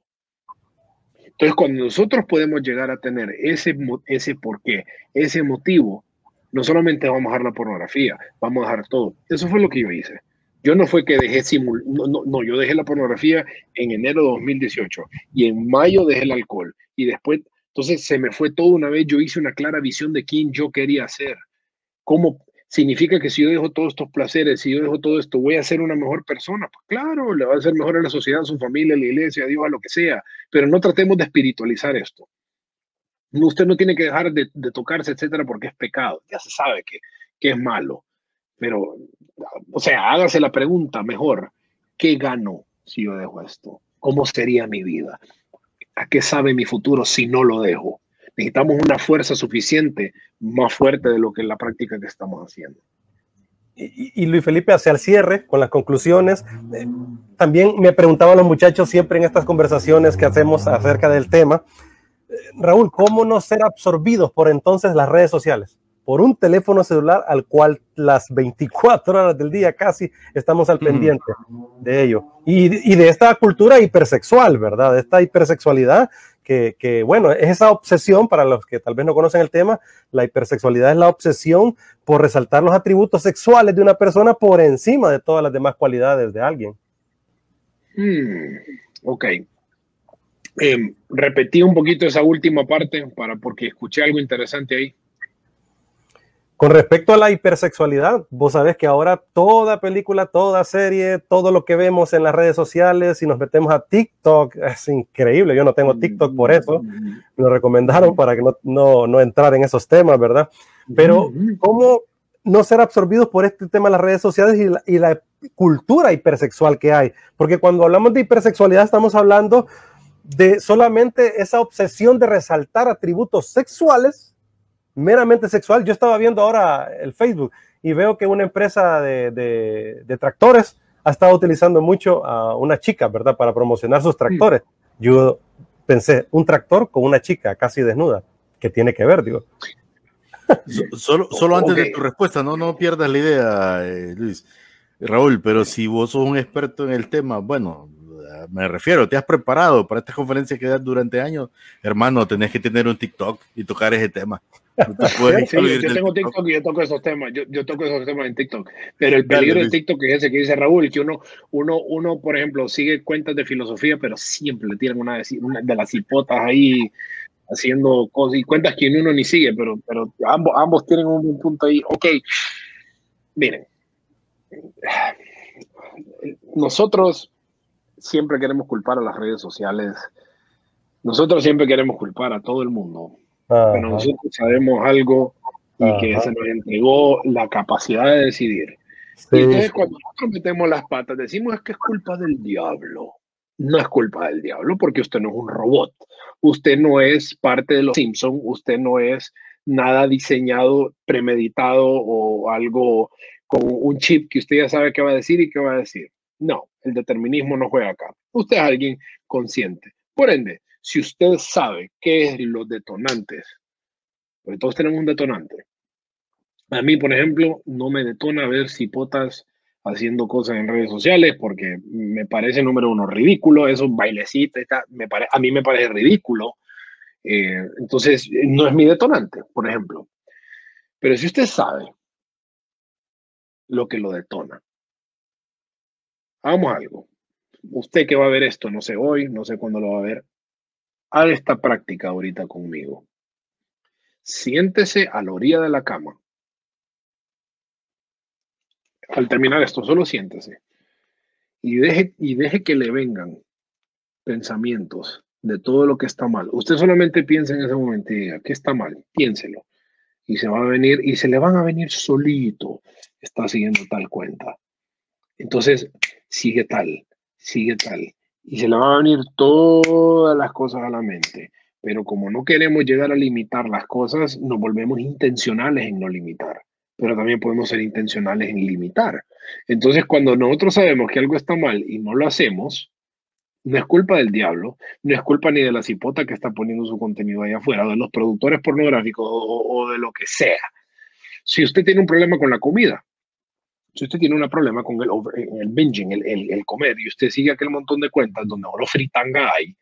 Entonces, cuando nosotros podemos llegar a tener ese, ese porqué, ese motivo, no solamente vamos a dejar la pornografía, vamos a dejar todo. Eso fue lo que yo hice. Yo no fue que dejé simul no, no, no, yo dejé la pornografía en enero de 2018 y en mayo dejé el alcohol y después, entonces se me fue todo una vez, yo hice una clara visión de quién yo quería ser, cómo, significa que si yo dejo todos estos placeres, si yo dejo todo esto, voy a ser una mejor persona. Pues claro, le va a ser mejor a la sociedad, a su familia, a la iglesia, a Dios, a lo que sea, pero no tratemos de espiritualizar esto. Usted no tiene que dejar de, tocarse, etcétera, porque es pecado. Ya se sabe que, que es malo. Pero, o sea, hágase la pregunta mejor: ¿qué gano si yo dejo esto? ¿Cómo sería mi vida? ¿A qué sabe mi futuro si no lo dejo? Necesitamos una fuerza suficiente, más fuerte de lo que es la práctica que estamos haciendo. Y, Luis Felipe, hacia el cierre, con las conclusiones, eh, también me preguntaban los muchachos siempre en estas conversaciones que hacemos acerca del tema, eh, Raúl, ¿cómo no ser absorbidos por entonces las redes sociales? Por un teléfono celular al cual las 24 horas del día casi estamos al pendiente de ello. Y, y, de esta cultura hipersexual, ¿verdad? De esta hipersexualidad que, bueno, es esa obsesión, para los que tal vez no conocen el tema, la hipersexualidad es la obsesión por resaltar los atributos sexuales de una persona por encima de todas las demás cualidades de alguien. Hmm, ok. Em, repetí un poquito esa última parte para porque escuché algo interesante ahí. Con respecto a la hipersexualidad, vos sabés que ahora toda película, toda serie, todo lo que vemos en las redes sociales, si nos metemos a TikTok, es increíble. Yo no tengo TikTok por eso. Me lo recomendaron para que no, no, no entrar en esos temas, ¿verdad? Pero, ¿cómo no ser absorbidos por este tema de las redes sociales y la, y la cultura hipersexual que hay? Porque cuando hablamos de hipersexualidad, estamos hablando de solamente esa obsesión de resaltar atributos sexuales meramente sexual. Yo estaba viendo ahora el Facebook y veo que una empresa de, tractores ha estado utilizando mucho a una chica, ¿verdad? Para promocionar sus tractores. Yo pensé, un tractor con una chica casi desnuda. ¿qué tiene que ver? Digo. Solo, solo antes de tu respuesta, no, no pierdas la idea, eh, Luis. Raúl, pero si vos sos un experto en el tema, bueno, me refiero, te has preparado para esta conferencia que das durante años, hermano, tenés que tener un TikTok y tocar ese tema. Yo tengo TikTok. y yo toco esos temas, yo, toco esos temas en TikTok, pero el peligro de TikTok es ese que dice Raúl, que uno, uno, uno, por ejemplo, sigue cuentas de filosofía, pero siempre le tiran una de, las hipotas ahí haciendo cosas y cuentas que uno ni sigue, pero, pero ambos, ambos tienen un punto ahí. Ok, miren, nosotros siempre queremos culpar a las redes sociales. Nosotros siempre queremos culpar a todo el mundo. Pero nosotros sabemos algo y que se nos entregó la capacidad de decidir. Y entonces cuando nosotros metemos las patas, decimos es que es culpa del diablo. No es culpa del diablo porque usted no es un robot. Usted no es parte de los Simpsons. Usted no es nada diseñado, premeditado o algo con un chip que usted ya sabe qué va a decir y qué va a decir. No, el determinismo no juega acá. Usted es alguien consciente. Por ende, si usted sabe qué es los detonantes, porque todos tenemos un detonante. A mí, por ejemplo, no me detona ver cipotas haciendo cosas en redes sociales porque me parece, número uno, ridículo. Esos bailecitos, me a mí me parece ridículo. Eh, entonces, no es mi detonante, por ejemplo. Pero si usted sabe lo que lo detona, hagamos algo. Usted que va a ver esto, no sé hoy, no sé cuándo lo va a ver, haga esta práctica ahorita conmigo. Siéntese a la orilla de la cama. Al terminar esto, solo siéntese. Y deje, y deje que le vengan pensamientos de todo lo que está mal. Usted solamente piensa en ese momento y diga, ¿qué está mal? Piénselo. Y se va a venir, y se le van a venir solito. Está siguiendo tal cuenta. Entonces, sigue tal, sigue tal. Y se le van a venir todas las cosas a la mente. Pero como no queremos llegar a limitar las cosas, nos volvemos intencionales en no limitar. Pero también podemos ser intencionales en limitar. Entonces, cuando nosotros sabemos que algo está mal y no lo hacemos, no es culpa del diablo, no es culpa ni de la cipota que está poniendo su contenido ahí afuera, o de los productores pornográficos o de lo que sea. Si usted tiene un problema con la comida, si usted tiene un problema con el, el binging, el, el, comer, y usted sigue aquel montón de cuentas donde oro fritanga hay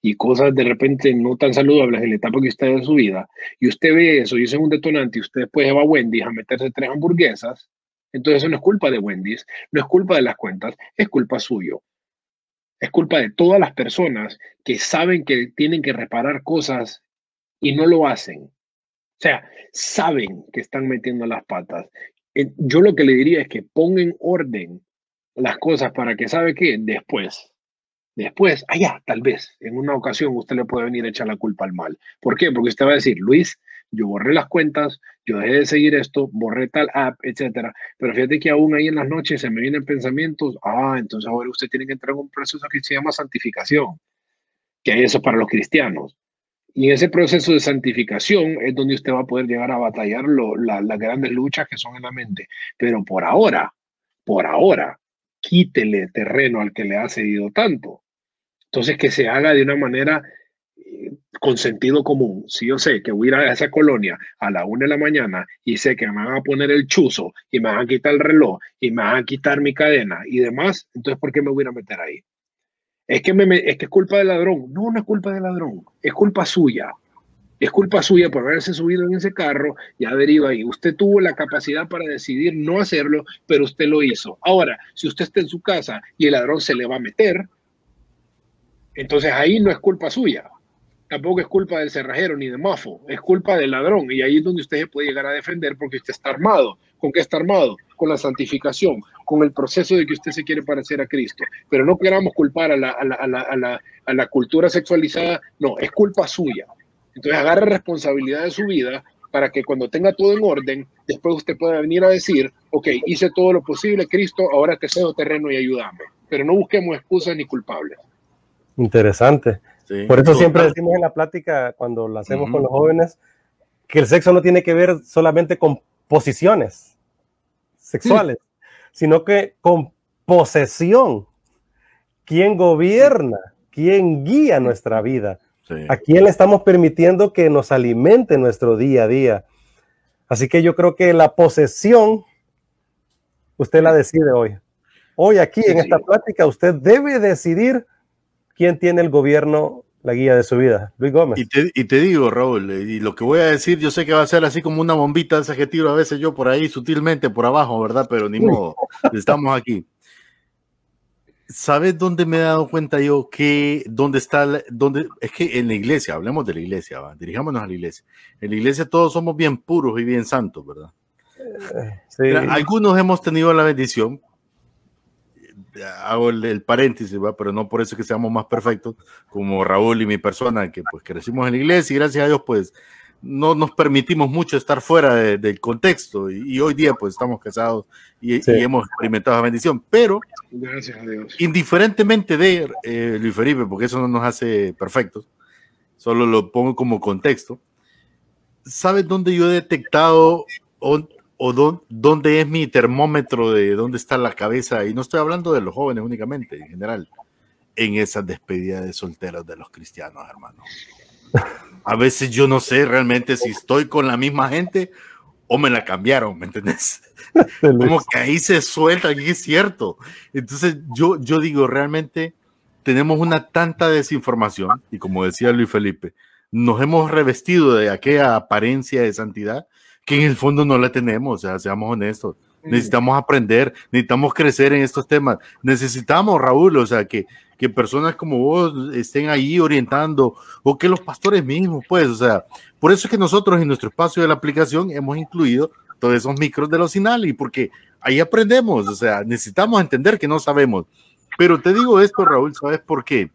y cosas de repente no tan saludables en la etapa que usted en su vida, y usted ve eso y eso es un detonante, y usted después va a Wendy's a meterse tres hamburguesas, entonces eso no es culpa de Wendy's, no es culpa de las cuentas, es culpa suyo. Es culpa de todas las personas que saben que tienen que reparar cosas y no lo hacen. O sea, saben que están metiendo las patas yo lo que le diría es que ponga en orden las cosas para que sabe que después, después, allá, tal vez, en una ocasión usted le puede venir a echar la culpa al mal. ¿Por qué? Porque usted va a decir, Luis, yo borré las cuentas, yo dejé de seguir esto, borré tal app, etcétera. Pero fíjate que aún ahí en las noches se me vienen pensamientos, ah, entonces ahora usted tiene que entrar en un proceso que se llama santificación, que hay eso para los cristianos. Y en ese proceso de santificación es donde usted va a poder llegar a batallar las grandes luchas que son en la mente. Pero por ahora, por ahora, quítele terreno al que le ha cedido tanto. Entonces, que se haga de una manera eh, con sentido común. Si yo sé que voy a ir a esa colonia a la una de la mañana y sé que me van a poner el chuzo y me van a quitar el reloj y me van a quitar mi cadena y demás, entonces, ¿por qué me voy a meter ahí? Es que, es culpa del ladrón. No, no es culpa del ladrón, es culpa suya. Es culpa suya por haberse subido en ese carro, ya deriva ahí. Usted tuvo la capacidad para decidir no hacerlo, pero usted lo hizo. Ahora, si usted está en su casa y el ladrón se le va a meter, entonces ahí no es culpa suya. Tampoco es culpa del cerrajero ni de Mafo, es culpa del ladrón. Y ahí es donde usted se puede llegar a defender porque usted está armado. ¿Con qué está armado? Con la santificación, con el proceso de que usted se quiere parecer a Cristo. Pero no queramos culpar a la, a la, a la, a la, cultura sexualizada, no, es culpa suya. Entonces agarre responsabilidad de su vida para que cuando tenga todo en orden, después usted pueda venir a decir, ok, hice todo lo posible, Cristo, ahora te cedo terreno y ayúdame. Pero no busquemos excusas ni culpables. Interesante. Por eso siempre decimos en la plática, cuando lo hacemos con los jóvenes, que el sexo no tiene que ver solamente con posiciones sexuales, sino que con posesión. ¿Quién gobierna? ¿Quién guía nuestra vida? ¿A quién le estamos permitiendo que nos alimente nuestro día a día? Así que yo creo que la posesión, usted la decide hoy. Hoy aquí en esta plática usted debe decidir quién tiene el gobierno, la guía de su vida. Luis Gómez. Y te, digo, Raúl, y lo que voy a decir, yo sé que va a ser así como una bombita ese adjetivo, a veces yo por ahí sutilmente por abajo, ¿verdad? Pero ni modo, estamos aquí. ¿Sabes dónde me he dado cuenta yo que dónde está, dónde, es que en la iglesia, hablemos de la iglesia, ¿va? dirijámonos a la iglesia. En la iglesia todos somos bien puros y bien santos, ¿verdad? Sí. algunos hemos tenido la bendición, hago el, paréntesis, ¿va? pero no por eso que seamos más perfectos, como Raúl y mi persona, que pues crecimos en la iglesia y gracias a Dios pues no nos permitimos mucho estar fuera del contexto y, hoy día pues estamos casados y, hemos experimentado la bendición, pero Gracias a Dios. indiferentemente de eh, Luis Felipe, porque eso no nos hace perfectos, solo lo pongo como contexto, ¿sabes dónde yo he detectado o, dónde es mi termómetro de dónde está la cabeza? Y no estoy hablando de los jóvenes únicamente, en general, en esas despedidas de solteros de los cristianos, hermano a veces yo no sé realmente si estoy con la misma gente o me la cambiaron, ¿me entendés? [laughs] Como que ahí se suelta, y es cierto. Entonces yo, yo digo, realmente tenemos una tanta desinformación y como decía Luis Felipe, nos hemos revestido de aquella apariencia de santidad que en el fondo no la tenemos, o sea, seamos honestos. Necesitamos aprender, necesitamos crecer en estos temas. Necesitamos, Raúl, o sea, que, que personas como vos estén ahí orientando o que los pastores mismos, pues, o sea, por eso es que nosotros en nuestro espacio de la aplicación hemos incluido todos esos micros de los y porque ahí aprendemos, o sea, necesitamos entender que no sabemos. Pero te digo esto, Raúl, ¿sabes por qué?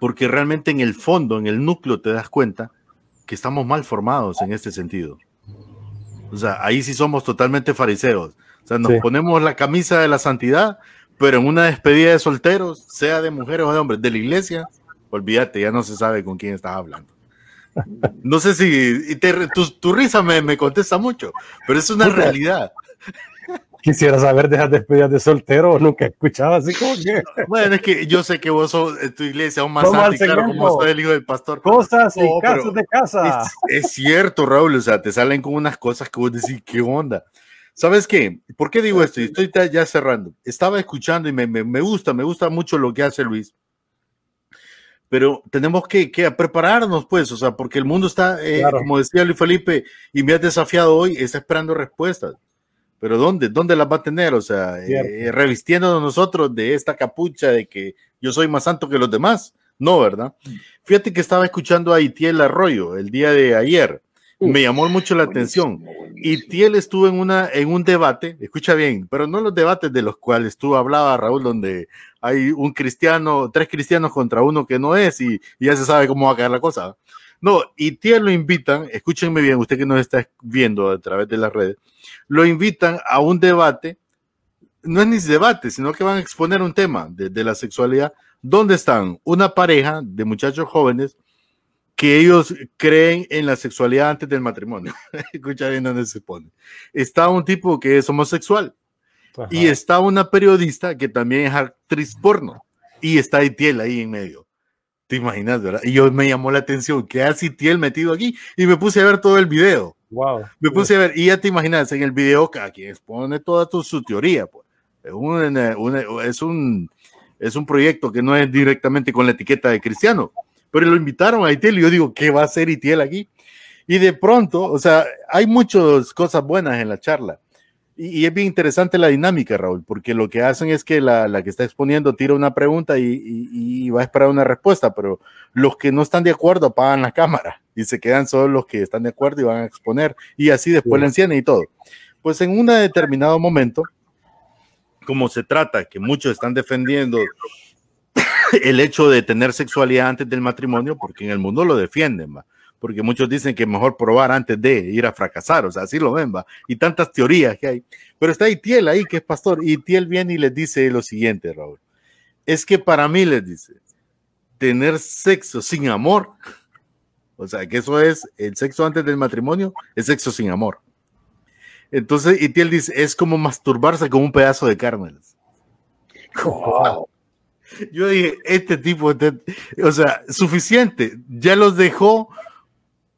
Porque realmente en el fondo, en el núcleo, te das cuenta que estamos mal formados en este sentido. O sea, ahí sí somos totalmente fariseos. O sea, nos ponemos la camisa de la santidad, pero en una despedida de solteros, sea de mujeres o de hombres, de la iglesia, olvídate, ya no se sabe con quién estás hablando. No sé si tu, risa me, me, contesta mucho, pero es una realidad. Quisiera saber de esas despedidas de soltero, nunca escuchaba así como que. Bueno, es que yo sé que vos sos en tu iglesia aún más santo, claro, como soy el hijo del pastor. Cosas y casos de casa. Es, cierto, Raúl, o sea, te salen con unas cosas que vos decís, ¿qué onda? ¿Sabes qué? ¿Por qué digo esto? Y estoy ya cerrando. Estaba escuchando y me, me, me, gusta, me gusta mucho lo que hace Luis. Pero tenemos que, que prepararnos, pues, o sea, porque el mundo está, eh, como decía Luis Felipe, y me has desafiado hoy, está esperando respuestas pero ¿dónde? ¿Dónde las va a tener? O sea, eh, revistiéndonos nosotros de esta capucha de que yo soy más santo que los demás. No, ¿verdad? Fíjate que estaba escuchando a Itiel Arroyo el día de ayer. Me llamó mucho la atención. Itiel estuvo en, una, en un debate, escucha bien, pero no los debates de los cuales tú hablabas, Raúl, donde hay un cristiano, tres cristianos contra uno que no es y, y ya se sabe cómo va a caer la cosa. No, Itiel lo invitan, escúchenme bien, usted que nos está viendo a través de las redes, lo invitan a un debate, no es ni debate, sino que van a exponer un tema de, la sexualidad, donde están una pareja de muchachos jóvenes que ellos creen en la sexualidad antes del matrimonio. [laughs] Escucha bien dónde se pone. Está un tipo que es homosexual y está una periodista que también es actriz porno y está Itiel ahí en medio. ¿Te imaginas, verdad? Y yo me llamó la atención, ¿qué hace Itiel metido aquí? Y me puse a ver todo el video. Wow. Me puse a ver, y ya te imaginas, en el video cada quien expone toda su teoría. Pues. Es, un, es, un, es un proyecto que no es directamente con la etiqueta de cristiano, pero lo invitaron a Itiel y yo digo, ¿qué va a hacer Itiel aquí? Y de pronto, o sea, hay muchas cosas buenas en la charla. Y, es bien interesante la dinámica, Raúl, porque lo que hacen es que la, la que está exponiendo tira una pregunta y, y, va a esperar una respuesta, pero los que no están de acuerdo apagan la cámara y se quedan solo los que están de acuerdo y van a exponer y así después la encienden y todo. Pues en un determinado momento, como se trata, que muchos están defendiendo [coughs] el hecho de tener sexualidad antes del matrimonio, porque en el mundo lo defienden, ¿va? Porque muchos dicen que mejor probar antes de ir a fracasar, o sea, así lo ven, va, y tantas teorías que hay. Pero está Itiel ahí, que es pastor, y Itiel viene y les dice lo siguiente, Raúl, es que para mí les dice, tener sexo sin amor, o sea, que eso es el sexo antes del matrimonio, es sexo sin amor. Entonces, Itiel dice, es como masturbarse con un pedazo de carne. Yo dije, este tipo, o sea, suficiente. Ya los dejó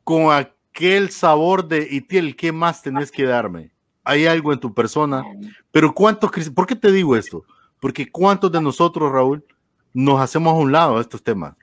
con aquel sabor de Itiel, ¿qué más tenés que darme? Hay algo en tu persona, pero ¿cuántos ¿Por qué te digo esto? Porque ¿cuántos de nosotros, Raúl, nos hacemos a un lado de estos temas?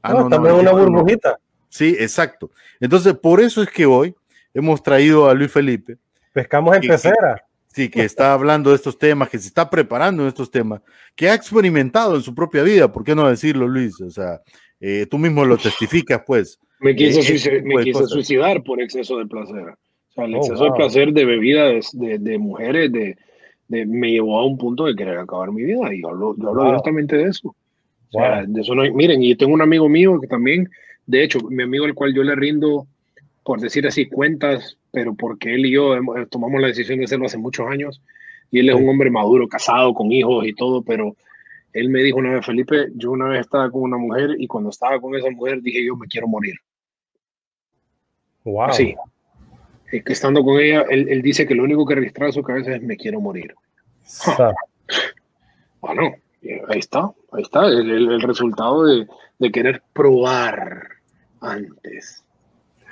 Ah, no, también una burbujita. Sí, exacto. Entonces, por eso es que hoy hemos traído a Luis Felipe. Pescamos en pecera. Sí, que está hablando de estos temas, que se está preparando en estos temas, que ha experimentado en su propia vida, ¿por qué no decirlo, Luis? O sea, eh, tú mismo lo testificas, pues. Me quise, eh, suicidar, por exceso de placer. O sea, el oh, exceso de placer de bebida de, mujeres de, me llevó a un punto de querer acabar mi vida y yo hablo, directamente de eso. O sea, de eso no, miren, y tengo un amigo mío que también, de hecho, mi amigo al cual yo le rindo, por decir así, cuentas pero porque él y yo eh, tomamos la decisión de hacerlo hace muchos años y él es un hombre maduro, casado, con hijos y todo, pero él me dijo una vez, Felipe, yo una vez estaba con una mujer y cuando estaba con esa mujer dije yo me quiero morir. Wow. Sí. Estando con ella, él, dice que lo único que registraba en su cabeza es me quiero morir. [laughs] Bueno, ahí está, ahí está el, el resultado de, de querer probar antes.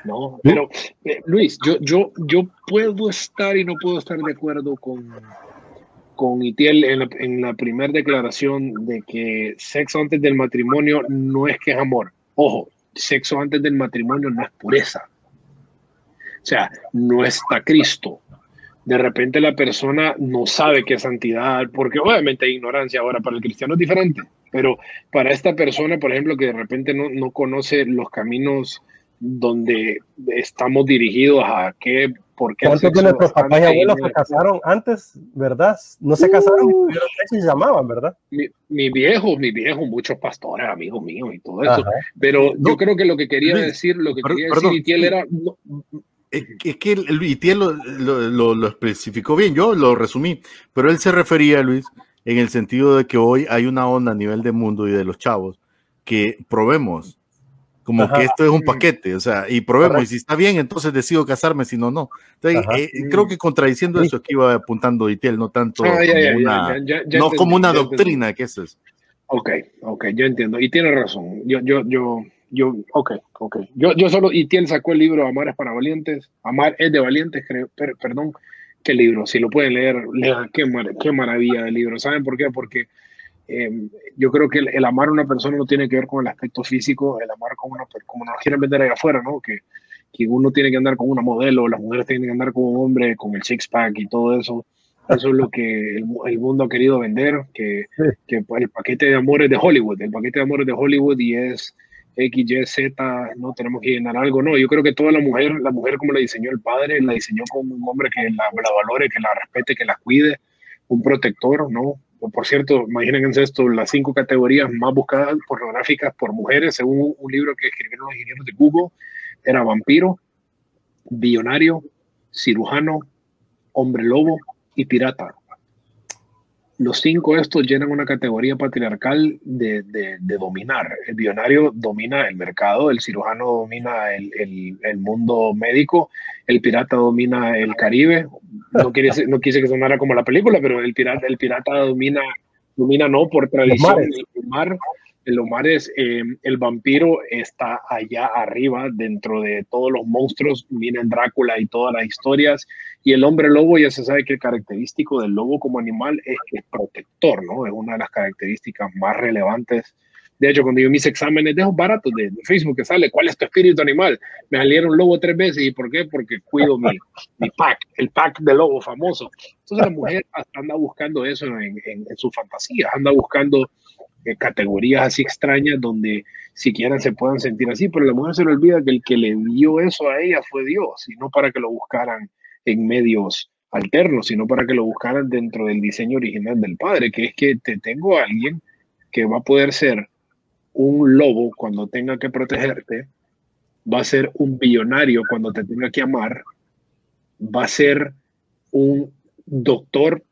¿no? Pero, eh, Luis, yo, yo, yo puedo estar y no puedo estar de acuerdo con, con Itiel en la, en la primera declaración de que sexo antes del matrimonio no es que es amor. Ojo, sexo antes del matrimonio no es pureza. O sea, no está Cristo. De repente la persona no sabe qué es santidad, porque obviamente hay ignorancia ahora, para el cristiano es diferente, pero para esta persona, por ejemplo, que de repente no, no conoce los caminos donde estamos dirigidos a qué, por qué. ¿Cuántos de nuestros papás y abuelos se casaron antes, verdad? No se casaron, uh, se llamaban, ¿verdad? Mi, mi, viejo, mi viejo, muchos pastores, amigos míos y todo eso. Pero yo creo que lo que quería decir, lo que quería decir Itiel era. es que Itiel lo, lo, lo, especificó bien, yo lo resumí, pero él se refería, Luis, en el sentido de que hoy hay una onda a nivel de mundo y de los chavos que probemos como que esto es un paquete, o sea, y probemos, y si está bien, entonces decido casarme, si no, no. Entonces, eh, creo que contradiciendo eso que iba apuntando Itiel, no tanto como una, no como una doctrina, que eso es. Ok, ok, yo entiendo, y tiene razón. Yo, yo, yo, yo, ok, ok. Yo, yo solo, Itiel sacó el libro Amar es para valientes, Amar es de valientes, creo, perdón, qué libro, si lo pueden leer, lean, qué, qué maravilla de libro. ¿Saben por qué? Porque eh, yo creo que el, amar a una persona no tiene que ver con el aspecto físico, el amar como, una, como nos quieren vender ahí afuera, ¿no? Que, que uno tiene que andar con una modelo, las mujeres tienen que andar con un hombre, con el six-pack y todo eso. Eso es lo que el, mundo ha querido vender, que, que, el paquete de amores de Hollywood, el paquete de amores de Hollywood y es X, Y, Z, no tenemos que llenar algo, no. Yo creo que toda la mujer, la mujer como la diseñó el padre, la diseñó como un hombre que la, la valore, que la respete, que la cuide, un protector, ¿no? Por cierto, imagínense esto, las cinco categorías más buscadas pornográficas por mujeres, según un libro que escribieron los ingenieros de Google, era vampiro, billonario, cirujano, hombre lobo y pirata los cinco estos llenan una categoría patriarcal de, de, dominar. El billonario domina el mercado, el cirujano domina el, el, mundo médico, el pirata domina el Caribe. No, quiere, no quise que sonara como la película, pero el pirata, el pirata domina, domina no por tradición el mar. En los mares, eh, el vampiro está allá arriba, dentro de todos los monstruos, vienen Drácula y todas las historias, y el hombre lobo ya se sabe que el característico del lobo como animal es que es protector, ¿no? Es una de las características más relevantes. De hecho, cuando yo mis exámenes de esos baratos de, Facebook que sale, ¿cuál es tu espíritu animal? Me salieron lobo tres veces. ¿Y por qué? Porque cuido mi, mi pack, el pack de lobo famoso. Entonces la mujer anda buscando eso en, en, en su fantasía, anda buscando categorías así extrañas donde siquiera se puedan sentir así, pero la mujer se le olvida que el que le dio eso a ella fue Dios, y no para que lo buscaran en medios alternos, sino para que lo buscaran dentro del diseño original del Padre, que es que te tengo a alguien que va a poder ser un lobo cuando tenga que protegerte, va a ser un billonario cuando te tenga que amar, va a ser un doctor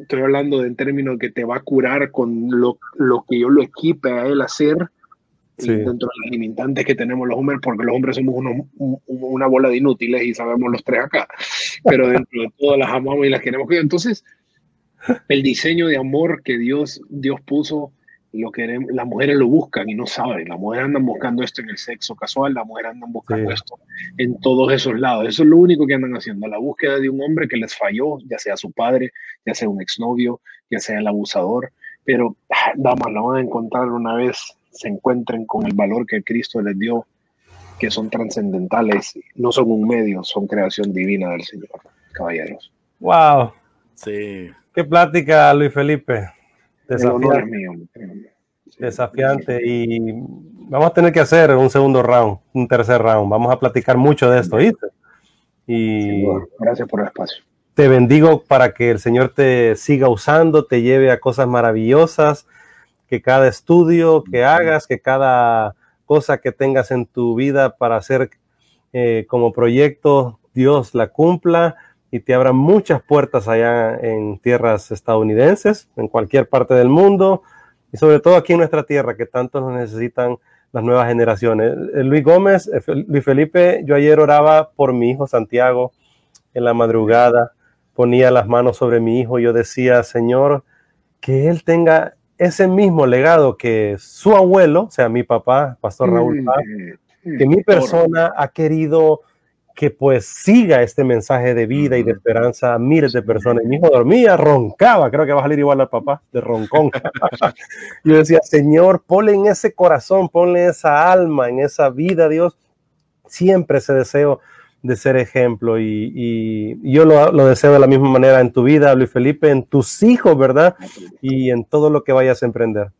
estoy hablando de en términos que te va a curar con lo, lo que yo lo equipe a él hacer dentro de los limitantes que tenemos los hombres, porque los hombres somos una bola de inútiles y sabemos los tres acá, pero dentro de todas las amamos y las queremos. Entonces, el diseño de amor que Dios, Dios puso lo queremos, las mujeres lo buscan y no saben. Las mujeres andan buscando esto en el sexo casual, las mujeres andan buscando esto en todos esos lados. Eso es lo único que andan haciendo, la búsqueda de un hombre que les falló, ya sea su padre, ya sea un exnovio, ya sea el abusador. Pero, ah, damas, la van a encontrar una vez se encuentren con el valor que Cristo les dio, que son trascendentales, no son un medio, son creación divina del Señor, caballeros. Wow. Sí. Qué plática, Luis Felipe. Desafiante. Desafiante. Y vamos a tener que hacer un segundo round, un tercer round. Vamos a platicar mucho de esto, ¿viste? Y gracias por el espacio. Te bendigo para que el Señor te siga usando, te lleve a cosas maravillosas, que cada estudio que hagas, que cada cosa que tengas en tu vida para hacer eh, como proyecto, Dios la cumpla y te abra muchas puertas allá en tierras estadounidenses, en cualquier parte del mundo y sobre todo aquí en nuestra tierra que tanto nos necesitan las nuevas generaciones. Eh, Luis Gómez, eh, Luis Felipe, yo ayer oraba por mi hijo Santiago en la madrugada, ponía las manos sobre mi hijo, y yo decía, Señor, que él tenga ese mismo legado que su abuelo, o sea, mi papá, Pastor Raúl, mm, que mi persona ha querido que pues siga este mensaje de vida y de esperanza a miles de personas. Mi hijo dormía, roncaba, creo que va a salir igual al papá, de roncón. [laughs] Yo decía, Señor, ponle en ese corazón, ponle esa alma, en esa vida, Dios, siempre ese deseo de ser ejemplo y, yo lo, lo, deseo de la misma manera en tu vida, Luis Felipe, en tus hijos, ¿verdad? Y en todo lo que vayas a emprender.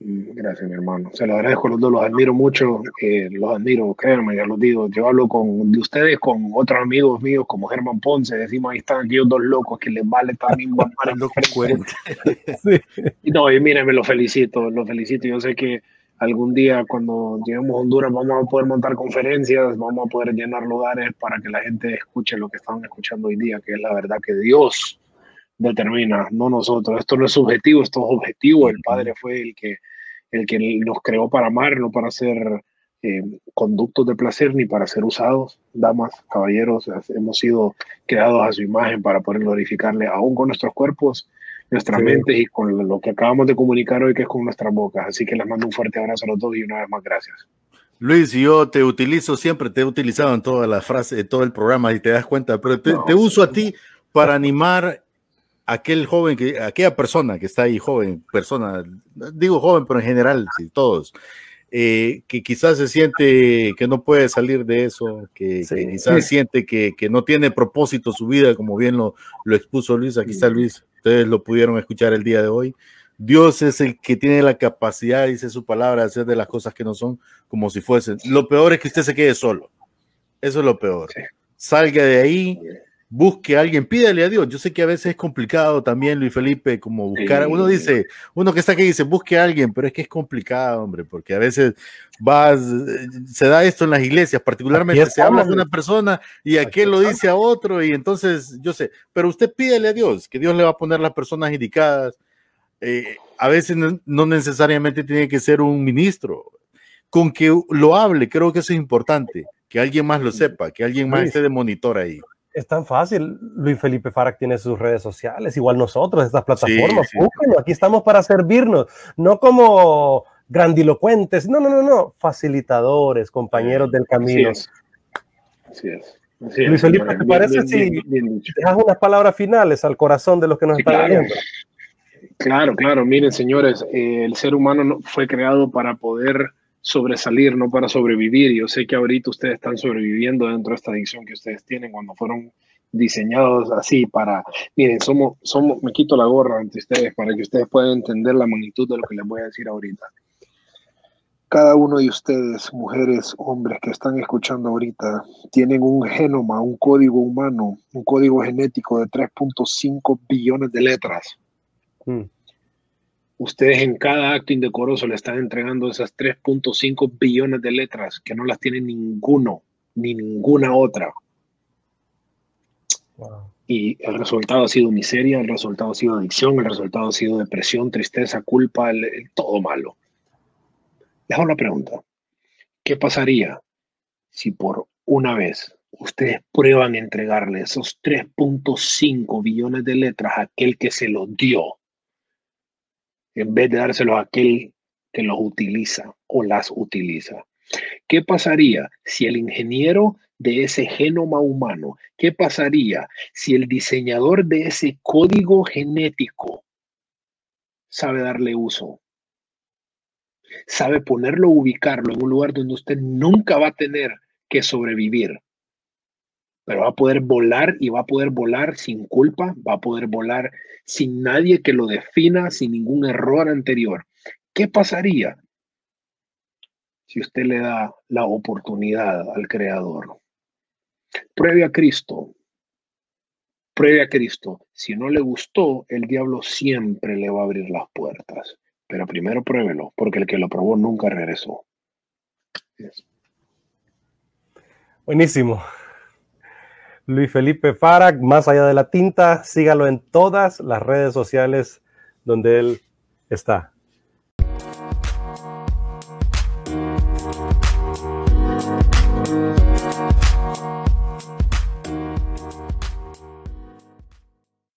Gracias, mi hermano. Se lo agradezco los dos, los admiro mucho, eh, los admiro, créanme, ya los digo. Yo hablo con, de ustedes con otros amigos míos como Germán Ponce, decimos ahí están aquellos dos locos que les vale también [laughs] [laughs] sí. No, y miren, me lo felicito, lo felicito. Yo sé que algún día cuando lleguemos a Honduras vamos a poder montar conferencias, vamos a poder llenar lugares para que la gente escuche lo que están escuchando hoy día, que es la verdad que Dios determina, no nosotros. Esto no es subjetivo, esto es objetivo. El Padre fue el que, el que nos creó para amar, no para ser eh, conductos de placer ni para ser usados. Damas, caballeros, hemos sido creados a su imagen para poder glorificarle aún con nuestros cuerpos nuestra mente y con lo que acabamos de comunicar hoy, que es con nuestras bocas. Así que les mando un fuerte abrazo a los dos y una vez más gracias. Luis, yo te utilizo siempre, te he utilizado en todas las frases, todo el programa y te das cuenta, pero te, uso a ti para animar aquel joven, que, aquella persona que está ahí, joven, persona, digo joven, pero en general, sí, todos, eh, que quizás se siente que no puede salir de eso, que, quizás [laughs] siente que, que, no tiene propósito su vida, como bien lo, lo expuso Luis. Aquí está Luis Ustedes lo pudieron escuchar el día de hoy. Dios es el que tiene la capacidad, dice su palabra, de hacer de las cosas que no son como si fuesen. Lo peor es que usted se quede solo. Eso es lo peor. Salga de ahí, busque a alguien, pídale a Dios. Yo sé que a veces es complicado también, Luis Felipe, como buscar. Uno dice, uno que está aquí dice, busque a alguien, pero es que es complicado, hombre, porque a veces vas, se da esto en las iglesias, particularmente se habla de una persona y aquel lo dice a otro, y entonces yo sé, pero usted pídele a Dios, que Dios le va a poner las personas indicadas. Eh, a veces no necesariamente tiene que ser un ministro, con que lo hable, creo que eso es importante, que alguien más lo sepa, que alguien más esté de monitor ahí es tan fácil. Luis Felipe Farag tiene sus redes sociales, igual nosotros, estas plataformas. aquí estamos para servirnos, no como grandilocuentes, no, no, no, no, facilitadores, compañeros del camino. Así es. Luis Felipe, ¿te parece si dejas unas palabras finales al corazón de los que nos están viendo? Claro, claro, miren señores, eh, el ser humano fue creado para poder sobresalir, no para sobrevivir. Yo sé que ahorita ustedes están sobreviviendo dentro de esta adicción que ustedes tienen cuando fueron diseñados así para, miren, somos, somos, me quito la gorra ante ustedes para que ustedes puedan entender la magnitud de lo que les voy a decir ahorita. Cada uno de ustedes, mujeres, hombres que están escuchando ahorita, tienen un genoma, un código humano, un código genético de 3.5 billones de letras. Mm ustedes en cada acto indecoroso le están entregando esas 3.5 billones de letras que no las tiene ninguno, ni ninguna otra. Y el resultado ha sido miseria, el resultado ha sido adicción, el resultado ha sido depresión, tristeza, culpa, todo malo. Les hago la pregunta. ¿Qué pasaría si por una vez ustedes prueban entregarle esos 3.5 billones de letras a aquel que se los dio? En vez de dárselos a aquel que los utiliza o las utiliza. ¿Qué pasaría si el ingeniero de ese genoma humano, qué pasaría si el diseñador de ese código genético sabe darle uso? Sabe ponerlo, ubicarlo en un lugar donde usted nunca va a tener que sobrevivir pero va a poder volar y va a poder volar sin culpa, va a poder volar sin nadie que lo defina, sin ningún error anterior. ¿Qué pasaría si usted le da la oportunidad al Creador? Pruebe a Cristo. Pruebe a Cristo. Si no le gustó, el diablo siempre le va a abrir las puertas. Pero primero pruébelo, porque el que lo probó nunca regresó. Buenísimo. Luis Felipe Farag, más allá de la tinta, sígalo en todas las redes sociales donde él está.